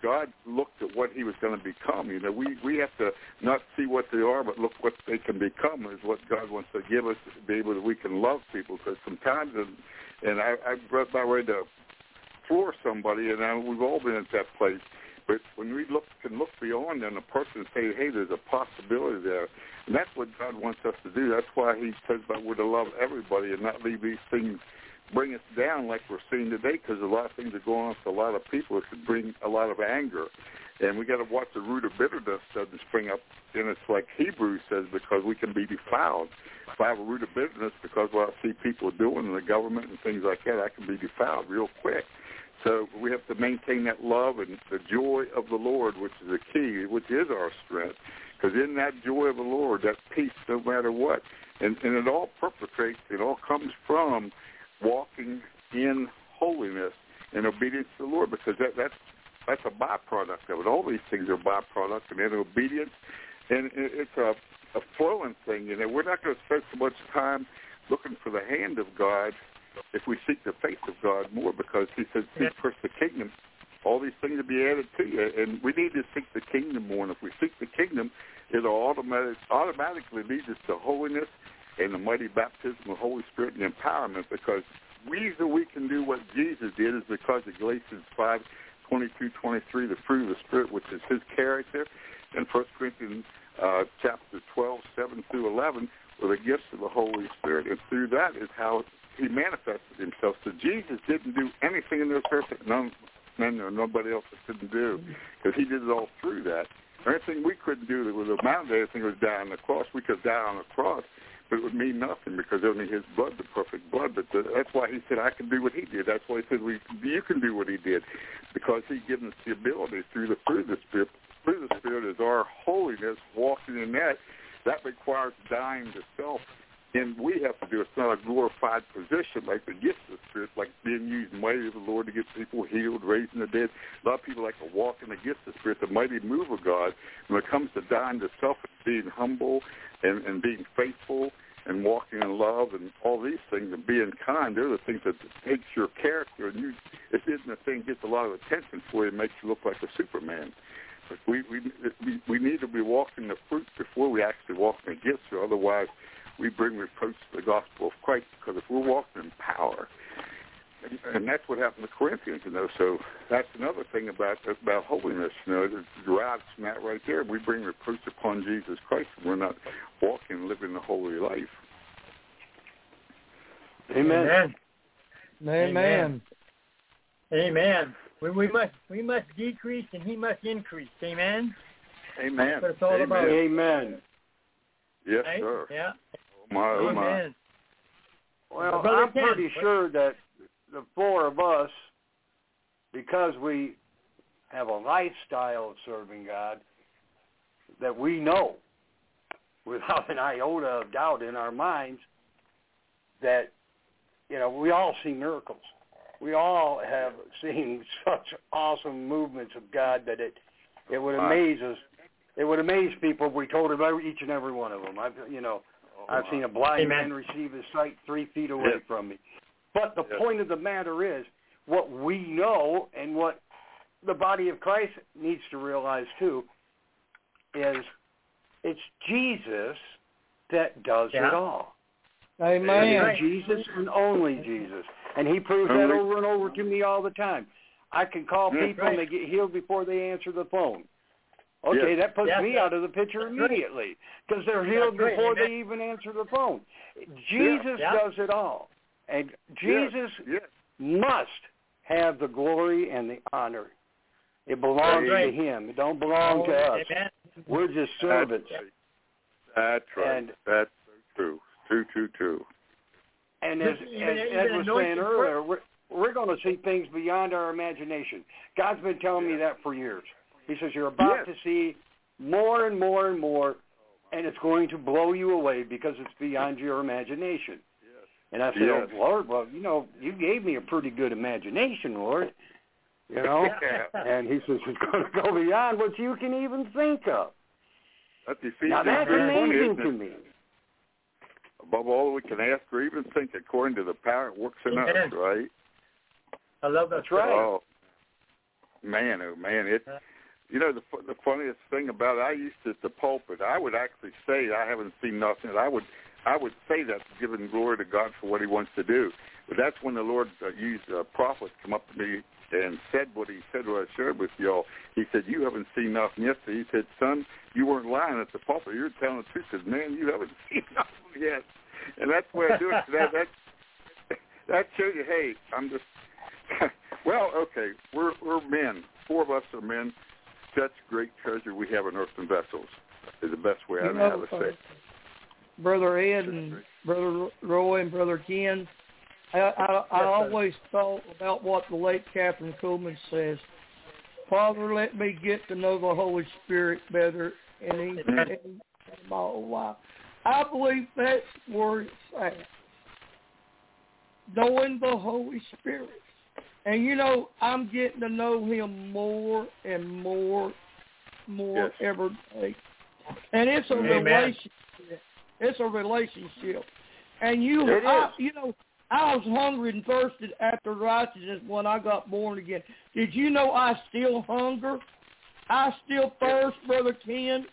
God looked at what he was going to become. You know, we we have to not see what they are, but look what they can become. Is what God wants to give us to be able that we can love people. Because sometimes, and, and I, I've read my way to floor somebody, and I, we've all been at that place. But when we look can look beyond and a person say, hey, there's a possibility there, and that's what God wants us to do. That's why He says that we're to love everybody and not leave these things bring us down like we're seeing today because a lot of things are going on for a lot of people. It could bring a lot of anger. And we got to watch the root of bitterness doesn't spring up. And it's like Hebrews says, because we can be defiled. If I have a root of bitterness because what I see people doing in the government and things like that, I can be defiled real quick. So we have to maintain that love and the joy of the Lord, which is the key, which is our strength. Because in that joy of the Lord, that peace, no matter what, and, and it all perpetrates, it all comes from walking in holiness and obedience to the Lord because that, that's that's a byproduct of it. All these things are byproducts and in obedience, and it's a, a flowing thing. You know, we're not going to spend so much time looking for the hand of God if we seek the face of God more because He said, "Seek first the kingdom." All these things will be added to you, and we need to seek the kingdom more. And if we seek the kingdom, it'll automatic, automatically lead us to holiness and the mighty baptism of the Holy Spirit and empowerment because reason we can do what Jesus did is because of Galatians 5, 22, 23, the fruit of the Spirit, which is his character, and 1 Corinthians uh, chapter 12, 7 through 11, were the gifts of the Holy Spirit. And through that is how he manifested himself. So Jesus didn't do anything in this earth that none, none or nobody else couldn't do because he did it all through that. Anything we couldn't do that was amount to anything was die on the cross. We could die on the cross but it would mean nothing because only his blood, the perfect blood. But the, that's why he said, I can do what he did. That's why he said, we, you can do what he did because he given us the ability through the fruit of the Spirit. Fruit of the Spirit is our holiness, walking in that. That requires dying to self. And we have to do it. It's not a glorified position like the gifts of the Spirit, like being used mighty of the Lord to get people healed, raising the dead. A lot of people like to walk in the gifts of the Spirit, the mighty move of God. When it comes to dying to self being humble and, and being faithful and walking in love and all these things and being kind, they're the things that takes your character and you it isn't a thing gets a lot of attention for you and makes you look like a Superman. But we we we we need to be walking the fruit before we actually walk in the gifts, or otherwise we bring reproach to the gospel of Christ. Because if we're walking in power, and, and that's what happened to Corinthians, you know. So that's another thing about about holiness, you know. It derives from that right there. We bring reproach upon Jesus Christ, and we're not walking, living the holy life. Amen. Amen. Amen. Amen. We, we must we must decrease and he must increase. Amen. Amen. That's what it's all Amen. about. Amen. Yes, Right? sir. Yeah. Oh my, oh my. Amen. Well, I'm pretty sure that the four of us, because we have a lifestyle of serving God, that we know without an iota of doubt in our minds that, you know, we all see miracles. We all have seen such awesome movements of God that it it would amaze us. It would amaze people if we told them every, each and every one of them. I've, you know, Oh, I've seen a blind Amen. man receive his sight three feet away Yes. from me. But the Yes. point of the matter is, what we know and what the body of Christ needs to realize too is it's Jesus that does Yeah. it all. Amen. Right. Jesus and only Jesus. And he proves that over and over to me all the time. I can call Yeah. people and they get healed before they answer the phone. Okay, Yes. that puts Yes, me sir. out of the picture That's immediately because they're healed That's before amen. they even answer the phone. Jesus Yeah. does it all. And Jesus Yes. must have the glory and the honor. It belongs Right. to him. It don't belong to us. Amen. We're just servants. That's, right. And- that's so true. True, true, true. And as, as Ed was saying earlier, we're, we're going to see things beyond our imagination. God's been telling me that for years. He says you're about Yes. to see more and more and more, and it's going to blow you away because it's beyond your imagination. And I said, Yes. oh, Lord, well, you know, you gave me a pretty good imagination, Lord. You know? Yeah. and he says it's going to go beyond what you can even think of. That's Ephesians Now that's 3:20, amazing isn't to me. Above all we can ask or even think, according to the power that works in us, right? I love that. That's right. Oh, man, oh man, it. You know the the funniest thing about it, I used to at the pulpit. I would actually say I haven't seen nothing. I would I would say that giving glory to God for what He wants to do. But that's when the Lord uh, used a prophet come up to me and said what He said. What I shared with y'all. He said, "You haven't seen nothing yet." He said, "Son, you weren't lying at the pulpit. You're telling the truth." He said, "Man, you haven't seen nothing yet." And that's the way I do it. That that that shows you. Hey, I'm just well, okay, we're we're men. Four of us are men. Such great treasure we have in earthen vessels is the best way I know how to say. it. Brother Ed and Brother Roy and Brother Ken, I, I, I always thought about what the late Kathryn Kuhlman says. Father, let me get to know the Holy Spirit better in, in, in my whole life. I believe that's where it's at. Knowing the Holy Spirit. And you know, I'm getting to know him more and more, more Yes. every day. And it's a Amen. relationship. It's a relationship. And you, It I, you know, I was hungry and thirsted after righteousness when I got born again. Did you know I still hunger? I still thirst, Brother Ken,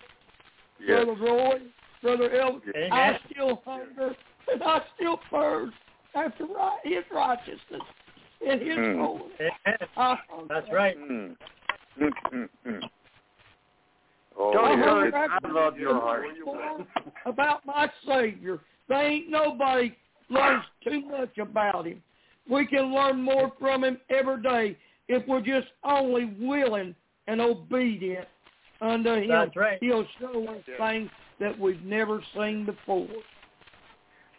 Yes. Brother Roy, Brother El. Amen. I still hunger and I still thirst after ri- His righteousness and His Mm. holiness. Amen. That's right. Mm. Oh, Don't yeah, hurt. I love your heart. About my Savior. There ain't nobody learns too much about Him. We can learn more from Him every day if we're just only willing and obedient unto Him. That's right. He'll show us Yeah. things that we've never seen before.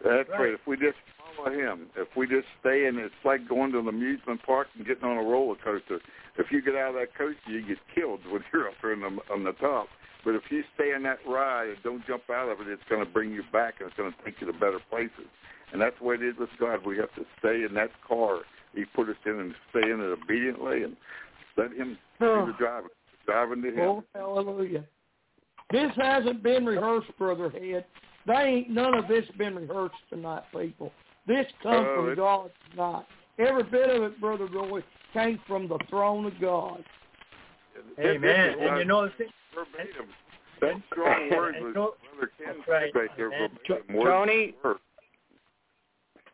That's Right. right. If we just follow him, if we just stay in, it's like going to an amusement park and getting on a roller coaster. If you get out of that coaster, you get killed when you're up there on the, on the top. But if you stay in that ride and don't jump out of it, it's going to bring you back and it's going to take you to better places. And that's the way it is with God. We have to stay in that car He put us in and stay in it obediently and let Him do oh. the driving. Driving to Him. Oh, hallelujah. This hasn't been rehearsed, Brother Ed. They ain't none of this been rehearsed tonight, people. This comes Oh, from God tonight. Every bit of it, Brother Roy, came from the throne of God. Amen. And you know, the thing, verbatim. That strong word and was so- Brother Ken right. right there. Verbatim, Tony.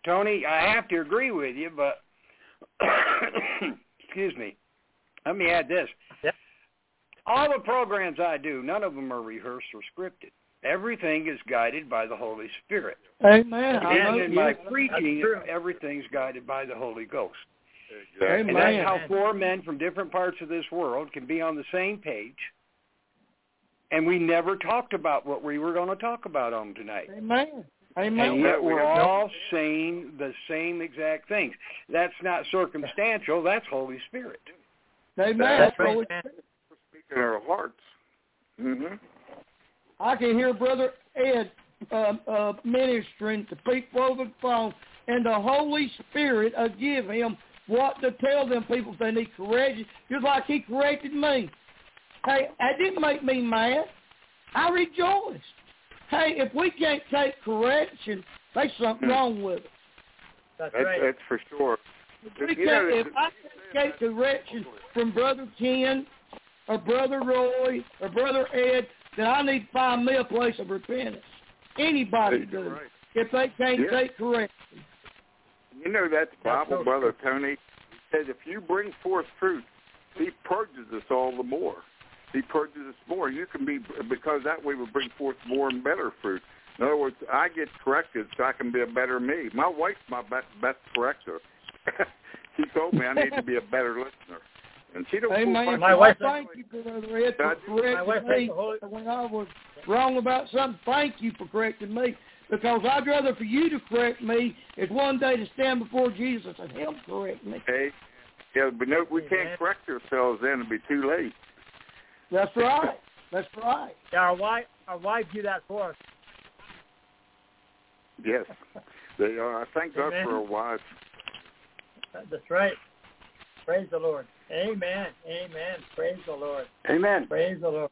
Tony, I have to agree with you, but excuse me. Let me add this. Yep. All the programs I do, none of them are rehearsed or scripted. Everything is guided by the Holy Spirit. Amen. And know, in my preaching, everything's guided by the Holy Ghost. Exactly. And that's how four men from different parts of this world can be on the same page. And we never talked about what we were going to talk about on tonight. Amen. And Amen. yet we're we have no- all saying the same exact things. That's not circumstantial. That's Holy Spirit. Amen. That's right, Holy man. Speaking our hearts. Mm-hmm. I can hear Brother Ed uh, uh, ministering to people over the phone, and the Holy Spirit will give him what to tell them people if they need correction, just like he corrected me. Hey, that didn't make me mad. I rejoiced. Hey, if we can't take correction, there's something Hmm. wrong with it. that's That's, right. that's for sure. If, we You know, can't, if I can't get correction from Brother Ken or Brother Roy or Brother Ed, then I need to find me a place of repentance. Anybody You're does. right. If they can't Yeah. take correction. You know that's That's Bible, so Brother Tony. Says if you bring forth fruit, he purges us all the more. He purges us more. You can be because that way we bring forth more and better fruit. In other words, I get corrected so I can be a better me. My wife's my best best corrector. she told me I need to be a better listener, and she don't. Amen. fool My wife- thank you, Brother Ed, God, for My wife correcting me when I was wrong about something. Thank you for correcting me. Because I'd rather for you to correct me is one day to stand before Jesus and him correct me. Hey, yeah, but no, we can't correct ourselves then; it'd be too late. That's right. That's right. Yeah, our wife, our wife do that for us. Yes, they are. I thank God Amen. for a wife. That's right. Praise the Lord. Amen. Amen. Praise the Lord. Amen. Praise the Lord.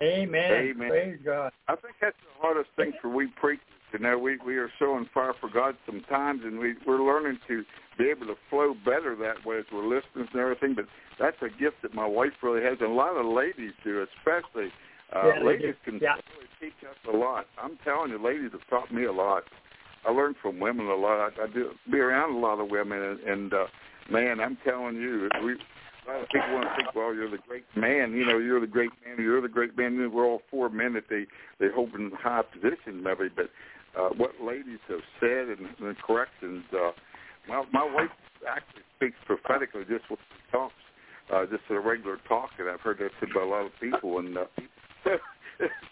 Amen. Amen. Praise God. I think that's the hardest thing for we preachers. You know, we we are so on fire for God sometimes, and we we're learning to be able to flow better that way as we're listening and everything. But that's a gift that my wife really has, and a lot of ladies do, especially. Uh, Yeah, ladies can Yeah. really teach us a lot. I'm telling you, ladies have taught me a lot. I learn from women a lot. I, I do be around a lot of women, and, and uh, man, I'm telling you, we a lot of people want to think, well, you're the great man. You know, you're the great man. You're the great man. We're all four men that they they hold in high position, maybe. But uh, what ladies have said and the corrections. Uh, my my wife actually speaks prophetically just when she talks, uh, just a regular talk, and I've heard that said by a lot of people. And uh,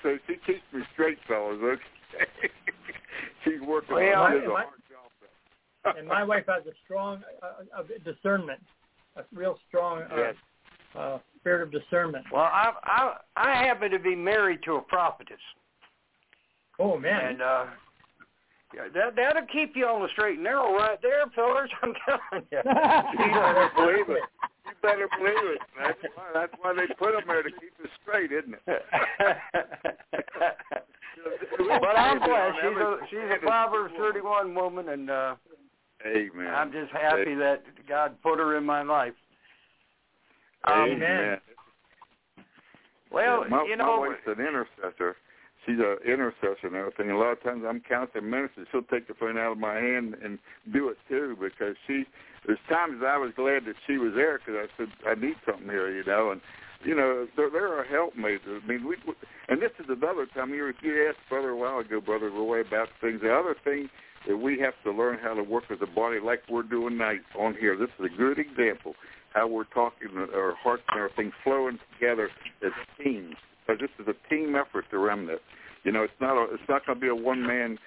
so she keeps me straight, fellas. Okay, she's working. Well, does a hard job. And my wife has a strong uh, discernment, a real strong uh, Yes. uh, spirit of discernment. Well, I I I happen to be married to a prophetess, Oh man. and uh, yeah, that that'll keep you on the straight and narrow right there, fellas. I'm telling you. You better believe it. You better believe it. That's why, that's why they put them there to keep us straight, isn't it? but I'm glad she's a she's a Proverbs 31 woman, and uh, Amen. I'm just happy that God put her in my life. Um, Amen. Well, Yeah, my, you my know, wife's an intercessor. She's an intercessor and everything. A lot of times I'm counseling ministers. She'll take the phone out of my hand and do it too because she. There's times I was glad that she was there because I said I need something here, you know, and you know they're, they're a helpmate. I mean, we, we and this is another time you you asked brother a while ago, brother Roy, about things. The other thing that we have to learn how to work as a body, like we're doing tonight on here. This is a good example how we're talking, uh, our hearts and everything flowing together as teams. Because this is a team effort, the remnant. You know, it's not a, it's not going to be a one man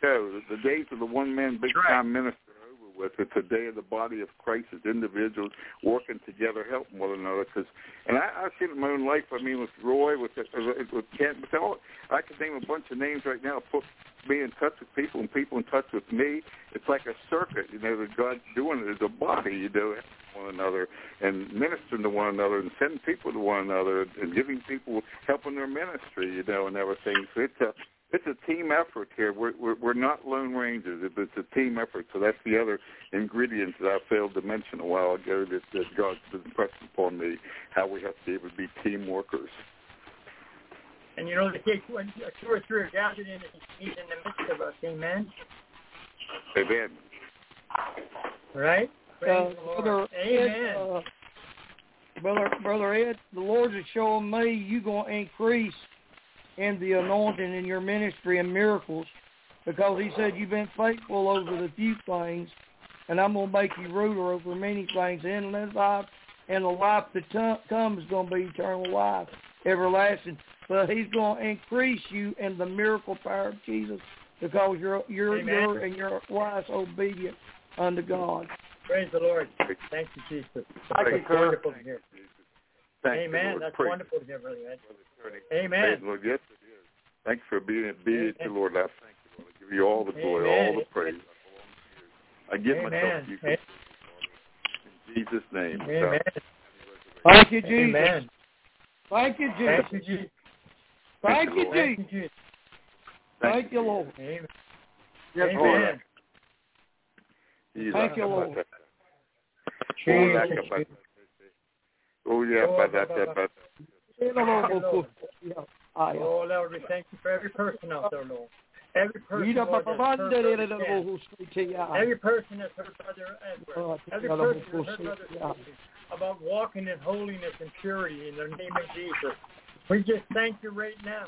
show. The days of the one man big time minister are over with. It's a day of the body of Christ as individuals working together, helping one another. Cause, and I, I've seen it in my own life. I mean, with Roy, with uh, uh, with Ken, with all, I can name a bunch of names right now. Put me in touch with people and people in touch with me. It's like a circuit, you know, that God's doing it as a body, you know, one another and ministering to one another and sending people to one another and giving people helping their ministry, you know, and everything. So it's a it's a team effort here. We're, we're we're not lone rangers. It's a team effort. So that's the other ingredient that I failed to mention a while ago that, that God's been pressing upon me. How we have to be able to be team workers. And you know the case when two or three are gathered in, He's in the midst of us. Amen. Amen. Right. Uh, Praise the Lord. brother Amen. Ed, uh, brother, brother Ed, the Lord is showing me you're going to increase in the anointing in your ministry and miracles because he said you've been faithful over the few things and I'm going to make you ruler over many things in this life and the life that to- comes is going to be eternal life, everlasting. But he's going to increase you in the miracle power of Jesus because you're you're Amen. you're and your wife's obedient unto God. Praise the Lord. Thank you, Jesus. I That's concur. wonderful to hear. Thank you, Amen. Lord. That's Praise wonderful to hear, Brother Ed. Praise Amen. the Lord. Yes, it is. Thanks for being obedient to the Lord. I thank you, Lord. I give you all the glory, Amen. all the praise. I give myself to you. In Jesus' name. Amen. Thank you, Jesus. Amen. Thank you, Jesus. Thank you, Jesus. Thank you, Lord. Jesus. Thank you, Lord. Amen. Yes, Amen. Lord. Jesus. Thank you, Lord. That Jesus. About- Oh, yeah, Oh, but that, ba- that, ba- but Lord. Yeah. Yeah. Oh, Lord, we thank you for every person out there, Lord. Every person, Lord. Every person that's heard Brother Edward. Oh, Every person da- that's heard Brother yeah. About walking in holiness and purity in the name of Jesus. We just thank you right now.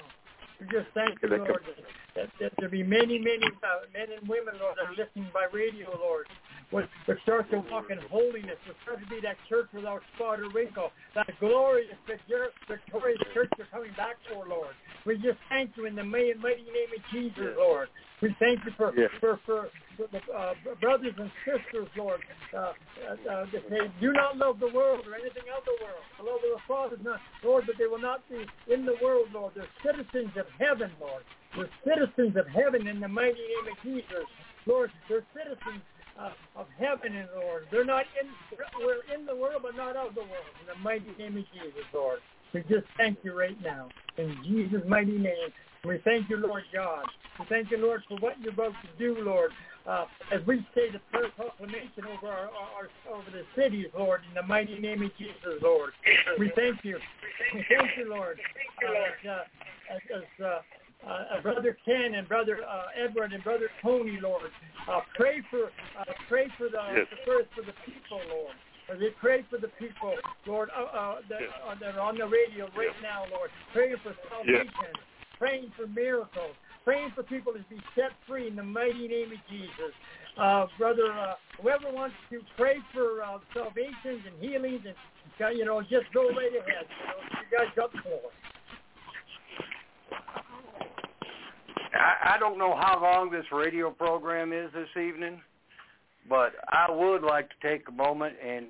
We just thank you, Lord, that, that, that there be many, many uh, men and women, Lord, that are listening by radio, Lord, would, would start to walk in holiness, would start to be that church without spot or wrinkle, that glorious, victorious church you're coming back for, Lord. We just thank you in the mighty, mighty name of Jesus, Lord. We thank you for for, for, for the uh, brothers and sisters, Lord, uh, uh, uh, that they do not love the world or anything of the world. The love of the Father is not, Lord, but they will not be in the world, Lord. They're citizens of heaven, Lord. They're citizens of heaven in the mighty name of Jesus. Lord, they're citizens uh, of heaven, and Lord. They're not in, we're in the world, but not of the world. In the mighty name of Jesus, Lord. We just thank you right now. In Jesus' mighty name. We thank you, Lord God. We thank you, Lord, for what you're about to do, Lord. Uh, as we say the prayer proclamation over our, our, our over the cities, Lord, in the mighty name of Jesus, Lord. We thank you. We thank you, Lord. Uh, uh, as, as uh, brother Ken and brother uh, Edward and brother Tony, Lord, uh, pray for uh, pray for the, Yes. the first for the people, Lord. As they pray for the people, Lord, uh, uh, that, Yes. uh, that are on the radio right now, Lord, praying for salvation, praying for miracles, praying for people to be set free in the mighty name of Jesus. Uh, brother, uh, whoever wants to pray for uh, salvations and healings, and you know, just go right ahead. You, know, you guys got the floor. I, I don't know how long this radio program is this evening, but I would like to take a moment and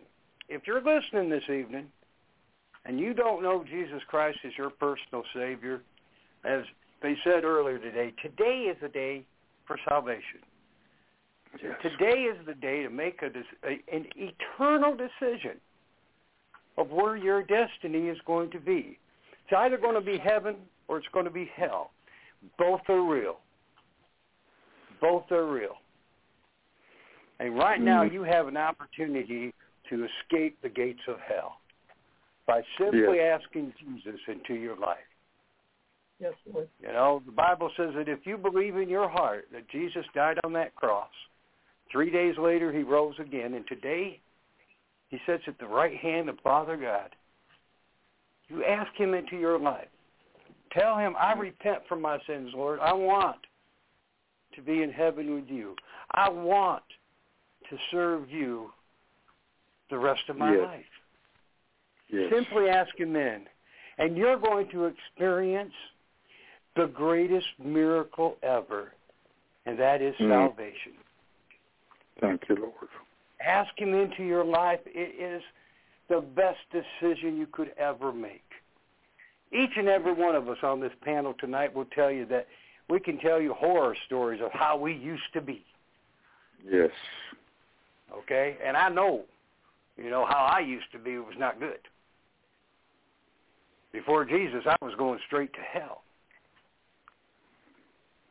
if you're listening this evening and you don't know Jesus Christ as your personal Savior, as they said earlier today, today is the day for salvation. Yes. Today is the day to make a, a an eternal decision of where your destiny is going to be. It's either going to be heaven or it's going to be hell. Both are real. Both are real. And right now hmm. you have an opportunity to escape the gates of hell by simply asking Jesus into your life. Yes, Lord. You know, the Bible says that if you believe in your heart that Jesus died on that cross, three days later he rose again, and today he sits at the right hand of Father God. You ask him into your life. Tell him, I repent from my sins, Lord. I want to be in heaven with you. I want to serve you the rest of my Yes. life. Yes. Simply ask him in. And you're going to experience the greatest miracle ever, and that is Mm. salvation. Thank you, Lord. Ask him into your life. It is the best decision you could ever make. Each and every one of us on this panel tonight will tell you that we can tell you horror stories of how we used to be, Yes. okay? And I know, you know, how I used to be was not good. Before Jesus, I was going straight to hell.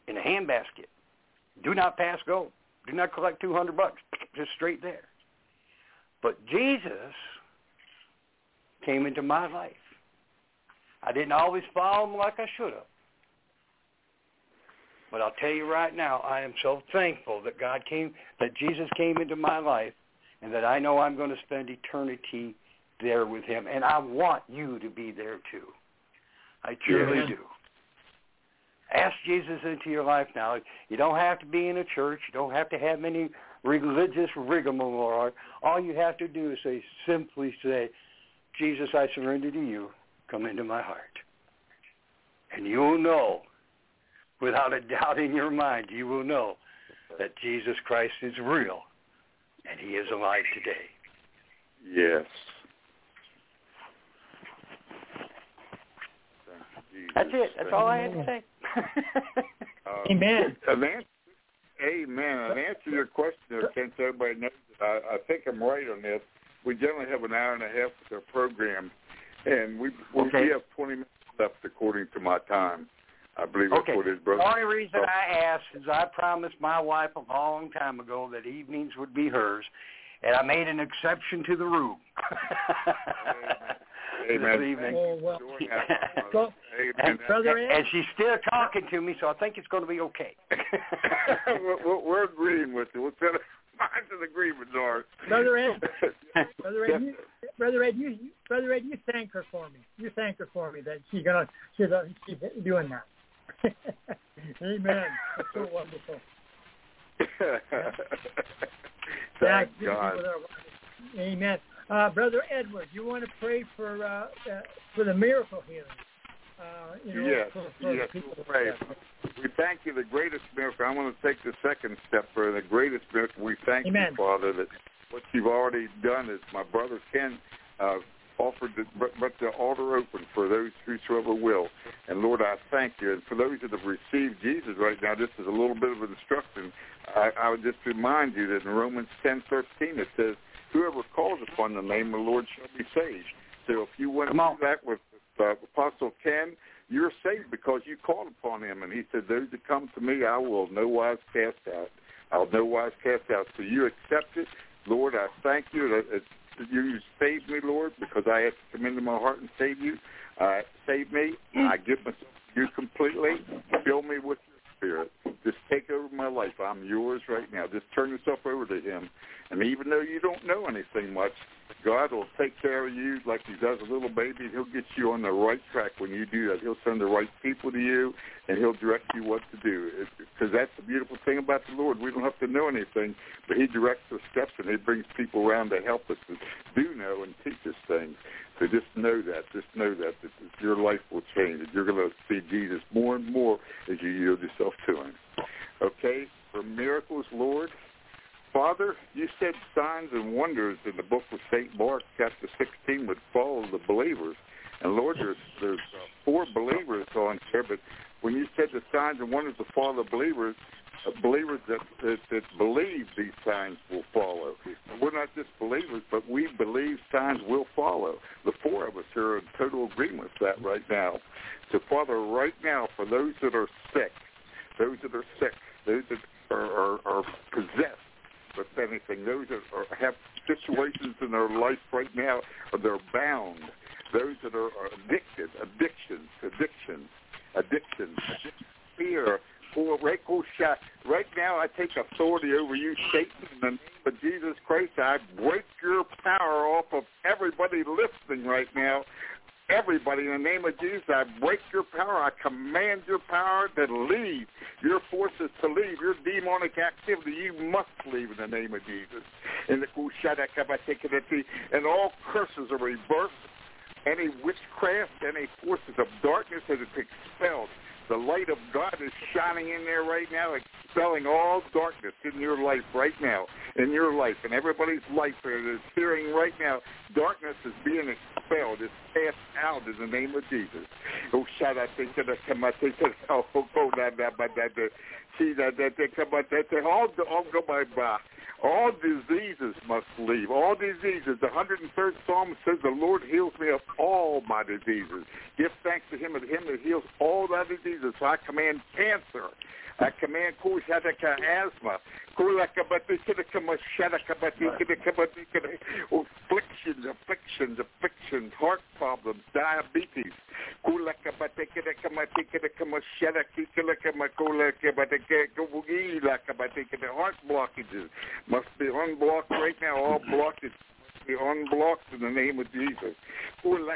in a handbasket. Do not pass go. Do not collect 200 bucks. Just straight there. But Jesus came into my life. I didn't always follow him like I should have. But I'll tell you right now, I am so thankful that God came, that Jesus came into my life, and that I know I'm going to spend eternity there with him. And I want you to be there too. I truly Yeah. do. Ask Jesus into your life now. You don't have to be in a church. You don't have to have many religious rigmarole. All you have to do is say, simply say, Jesus, I surrender to you. Come into my heart. And you'll know, without a doubt in your mind, you will know that Jesus Christ is real and he is alive today. Yes. Thank you, Jesus. That's it. That's all I had to say. Uh, Amen. An answer, amen. An answer to your question, there, Ken, so everybody knows that I, I think I'm right on this. We generally have an hour and a half with our program, and we we, Okay. we have 20 minutes left according to my time. I believe that's Okay. what his The only reason I asked is I promised my wife a long time ago that evenings would be hers, and I made an exception to the rule. Amen. This evening. Oh, well. Doing Amen. Brother Ed? and she's still talking to me, so I think it's going to be okay. we're, we're- we're agreeing with you. What's that? Mine's an agreement, Doris. Brother Ed, Brother. Ed, you, Brother Ed, you, Brother Ed, you thank her for me. You thank her for me that she's gonna, she's, uh, she's doing that. Amen. That's so wonderful. Yeah, Thank be God. Amen. Uh, Brother Edward, you want to pray for uh, uh, for the miracle healing? Uh, you know, Yes, for, for yes, people we'll pray. that- We thank you, the greatest miracle. I want to take the second step for the greatest miracle. We thank Amen. you, Father, that what you've already done is my brother Ken uh, offered, the, but, but the altar open for those whosoever will. And Lord, I thank you. And for those that have received Jesus right now, this is a little bit of instruction, I, I would just remind you that in Romans ten thirteen it says, "Whoever calls upon the name of the Lord shall be saved." So if you went Come on. through that with uh, Apostle Ken, you're saved because you called upon him. And he said, those that come to me, I will no wise cast out. I'll no wise cast out. So you accept it. Lord, I thank you that you saved me, Lord, because I had to come into my heart and save you. Uh, save me. I give myself to you completely. Fill me with spirit. Just take over my life. I'm yours right now. Just turn yourself over to him. And even though you don't know anything much, God will take care of you like he does a little baby. He'll get you on the right track when you do that. He'll send the right people to you, and he'll direct you what to do. Because that's the beautiful thing about the Lord. We don't have to know anything, but he directs our steps, and he brings people around to help us to do know and teach us things. So just know that. Just know that, that your life will change. That you're going to see Jesus more and more as you yield yourself to him. Okay? For miracles, Lord, Father, you said signs and wonders in the book of St. Mark, chapter 16, would follow the believers. And Lord, there's, there's uh, four believers on here, but when you said the signs and wonders will follow the believers, believers that, that, that believe these signs will follow. We're not just believers, but we believe signs will follow. The four of us are in total agreement with that right now. So, Father, right now, for those that are sick, those that are sick, those that are, are, are possessed, with anything. Those that are, have situations in their life right now, or they're bound. Those that are, are addicted, addictions, addictions, addictions, fear. Right, now, I take authority over you, Satan, in the name of Jesus Christ. I break your power off of everybody listening right now everybody in the name of Jesus. I break your power. I command your power to leave. Your forces to leave. Your demonic activity, you must leave in the name of Jesus. And all curses are reversed. Any witchcraft, any forces of darkness is expelled. The light of God is shining in there right now, expelling all darkness in your life right now, in your life, and everybody's life that is hearing right now. Darkness is being expelled, It's cast out in the name of Jesus. Oh, shout out to the come out to oh, oh, that, that, that, that, see that, that, that, come out, that, that, all, all go by, by. All diseases must leave. All diseases. The 103rd Psalm says, the Lord heals me of all my diseases. Give thanks to him and him that heals all thy diseases. So I command cancer. I command asthma, Cooleka batikinakama shataka but it could come at afflictions, afflictions, afflictions, heart problems, diabetes. Heart blockages must be unblocked right now. All blockages be unblocked in the name of Jesus. Legs,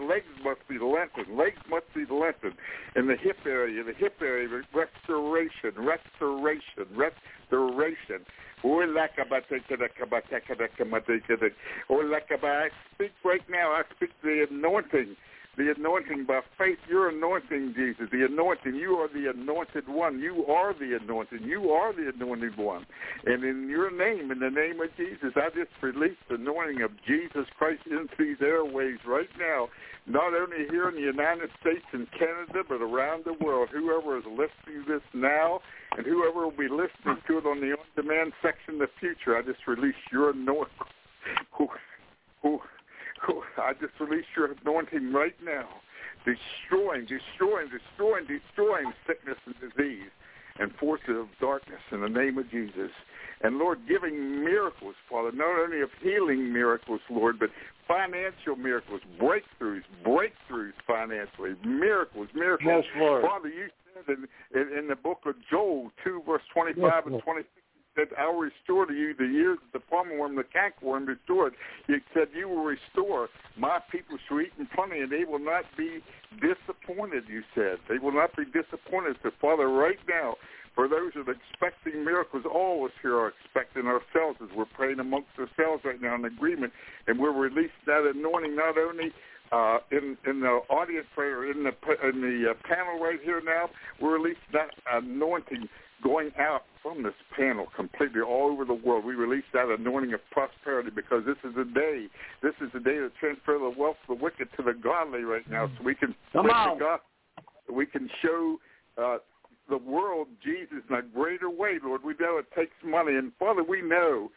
legs must be lengthened. Legs must be lengthened. In the hip area, the hip area, restoration, restoration, restoration. I speak right now. I speak the anointing the anointing by faith. Your anointing, Jesus, the anointing. You are the anointed one. You are the anointed. You are the anointed one. And in your name, in the name of Jesus, I just release the anointing of Jesus Christ into these airways right now, not only here in the United States and Canada, but around the world. Whoever is listening to this now and whoever will be listening to it on the on-demand section in the future, I just release your anointing. I just release your anointing right now, destroying, destroying, destroying, destroying sickness and disease and forces of darkness in the name of Jesus. And Lord, giving miracles, Father, not only of healing miracles, Lord, but financial miracles, breakthroughs, breakthroughs financially, miracles, miracles. Yes, Lord. Father, you said in, in, in the book of Joel 2, verse 25 yes, and 26, said, I'll restore to you the years that the palmer worm, the cankerworm restored. He said, you will restore. My people shall eat in plenty, and they will not be disappointed, you said. They will not be disappointed. So, Father, right now, for those that are expecting miracles, all of us here are expecting ourselves as we're praying amongst ourselves right now in agreement, and we're releasing that anointing not only uh, in in the audience prayer in the in the uh, panel right here now. We're releasing that anointing going out from this panel completely all over the world. We release that anointing of prosperity because this is the day. This is the day to transfer the wealth of the wicked to the godly right now, so we can. God, we can show uh, the world Jesus in a greater way, Lord. We know it takes money, and Father, we know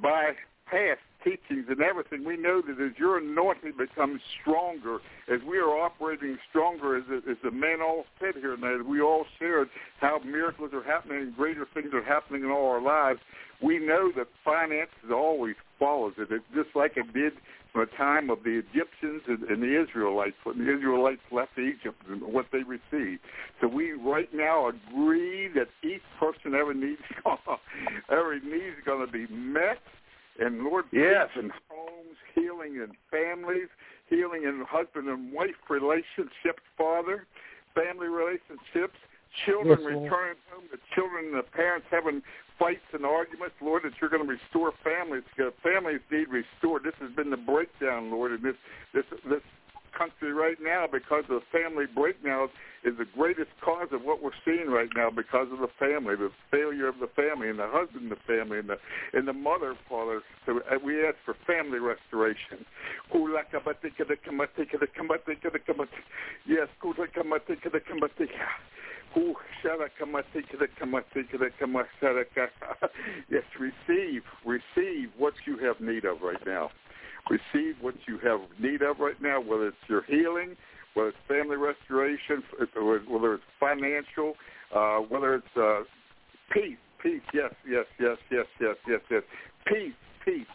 by past teachings and everything, we know that as your anointing becomes stronger, as we are operating stronger, as, as the men all said here tonight, as we all shared how miracles are happening and greater things are happening in all our lives, we know that finances always follows it. It's just like it did from the time of the Egyptians and, and the Israelites, when the Israelites left Egypt and what they received. So we right now agree that each person every needs every need is going to be met and Lord, yes. in homes, healing in families, healing in husband and wife relationships, Father, family relationships, children yes, returning home, the children and the parents having fights and arguments, Lord, that you're going to restore families. Families need restored. This has been the breakdown, Lord, in this this this country right now because of family breakdowns is the greatest cause of what we're seeing right now because of the family, the failure of the family and the husband, the family, and the and the mother, father. So uh, we ask for family restoration. Yes, yes, receive, receive what you have need of right now receive what you have need of right now, whether it's your healing, whether it's family restoration, whether it's financial, uh, whether it's uh, peace, peace, yes, yes, yes, yes, yes, yes, yes, peace, peace,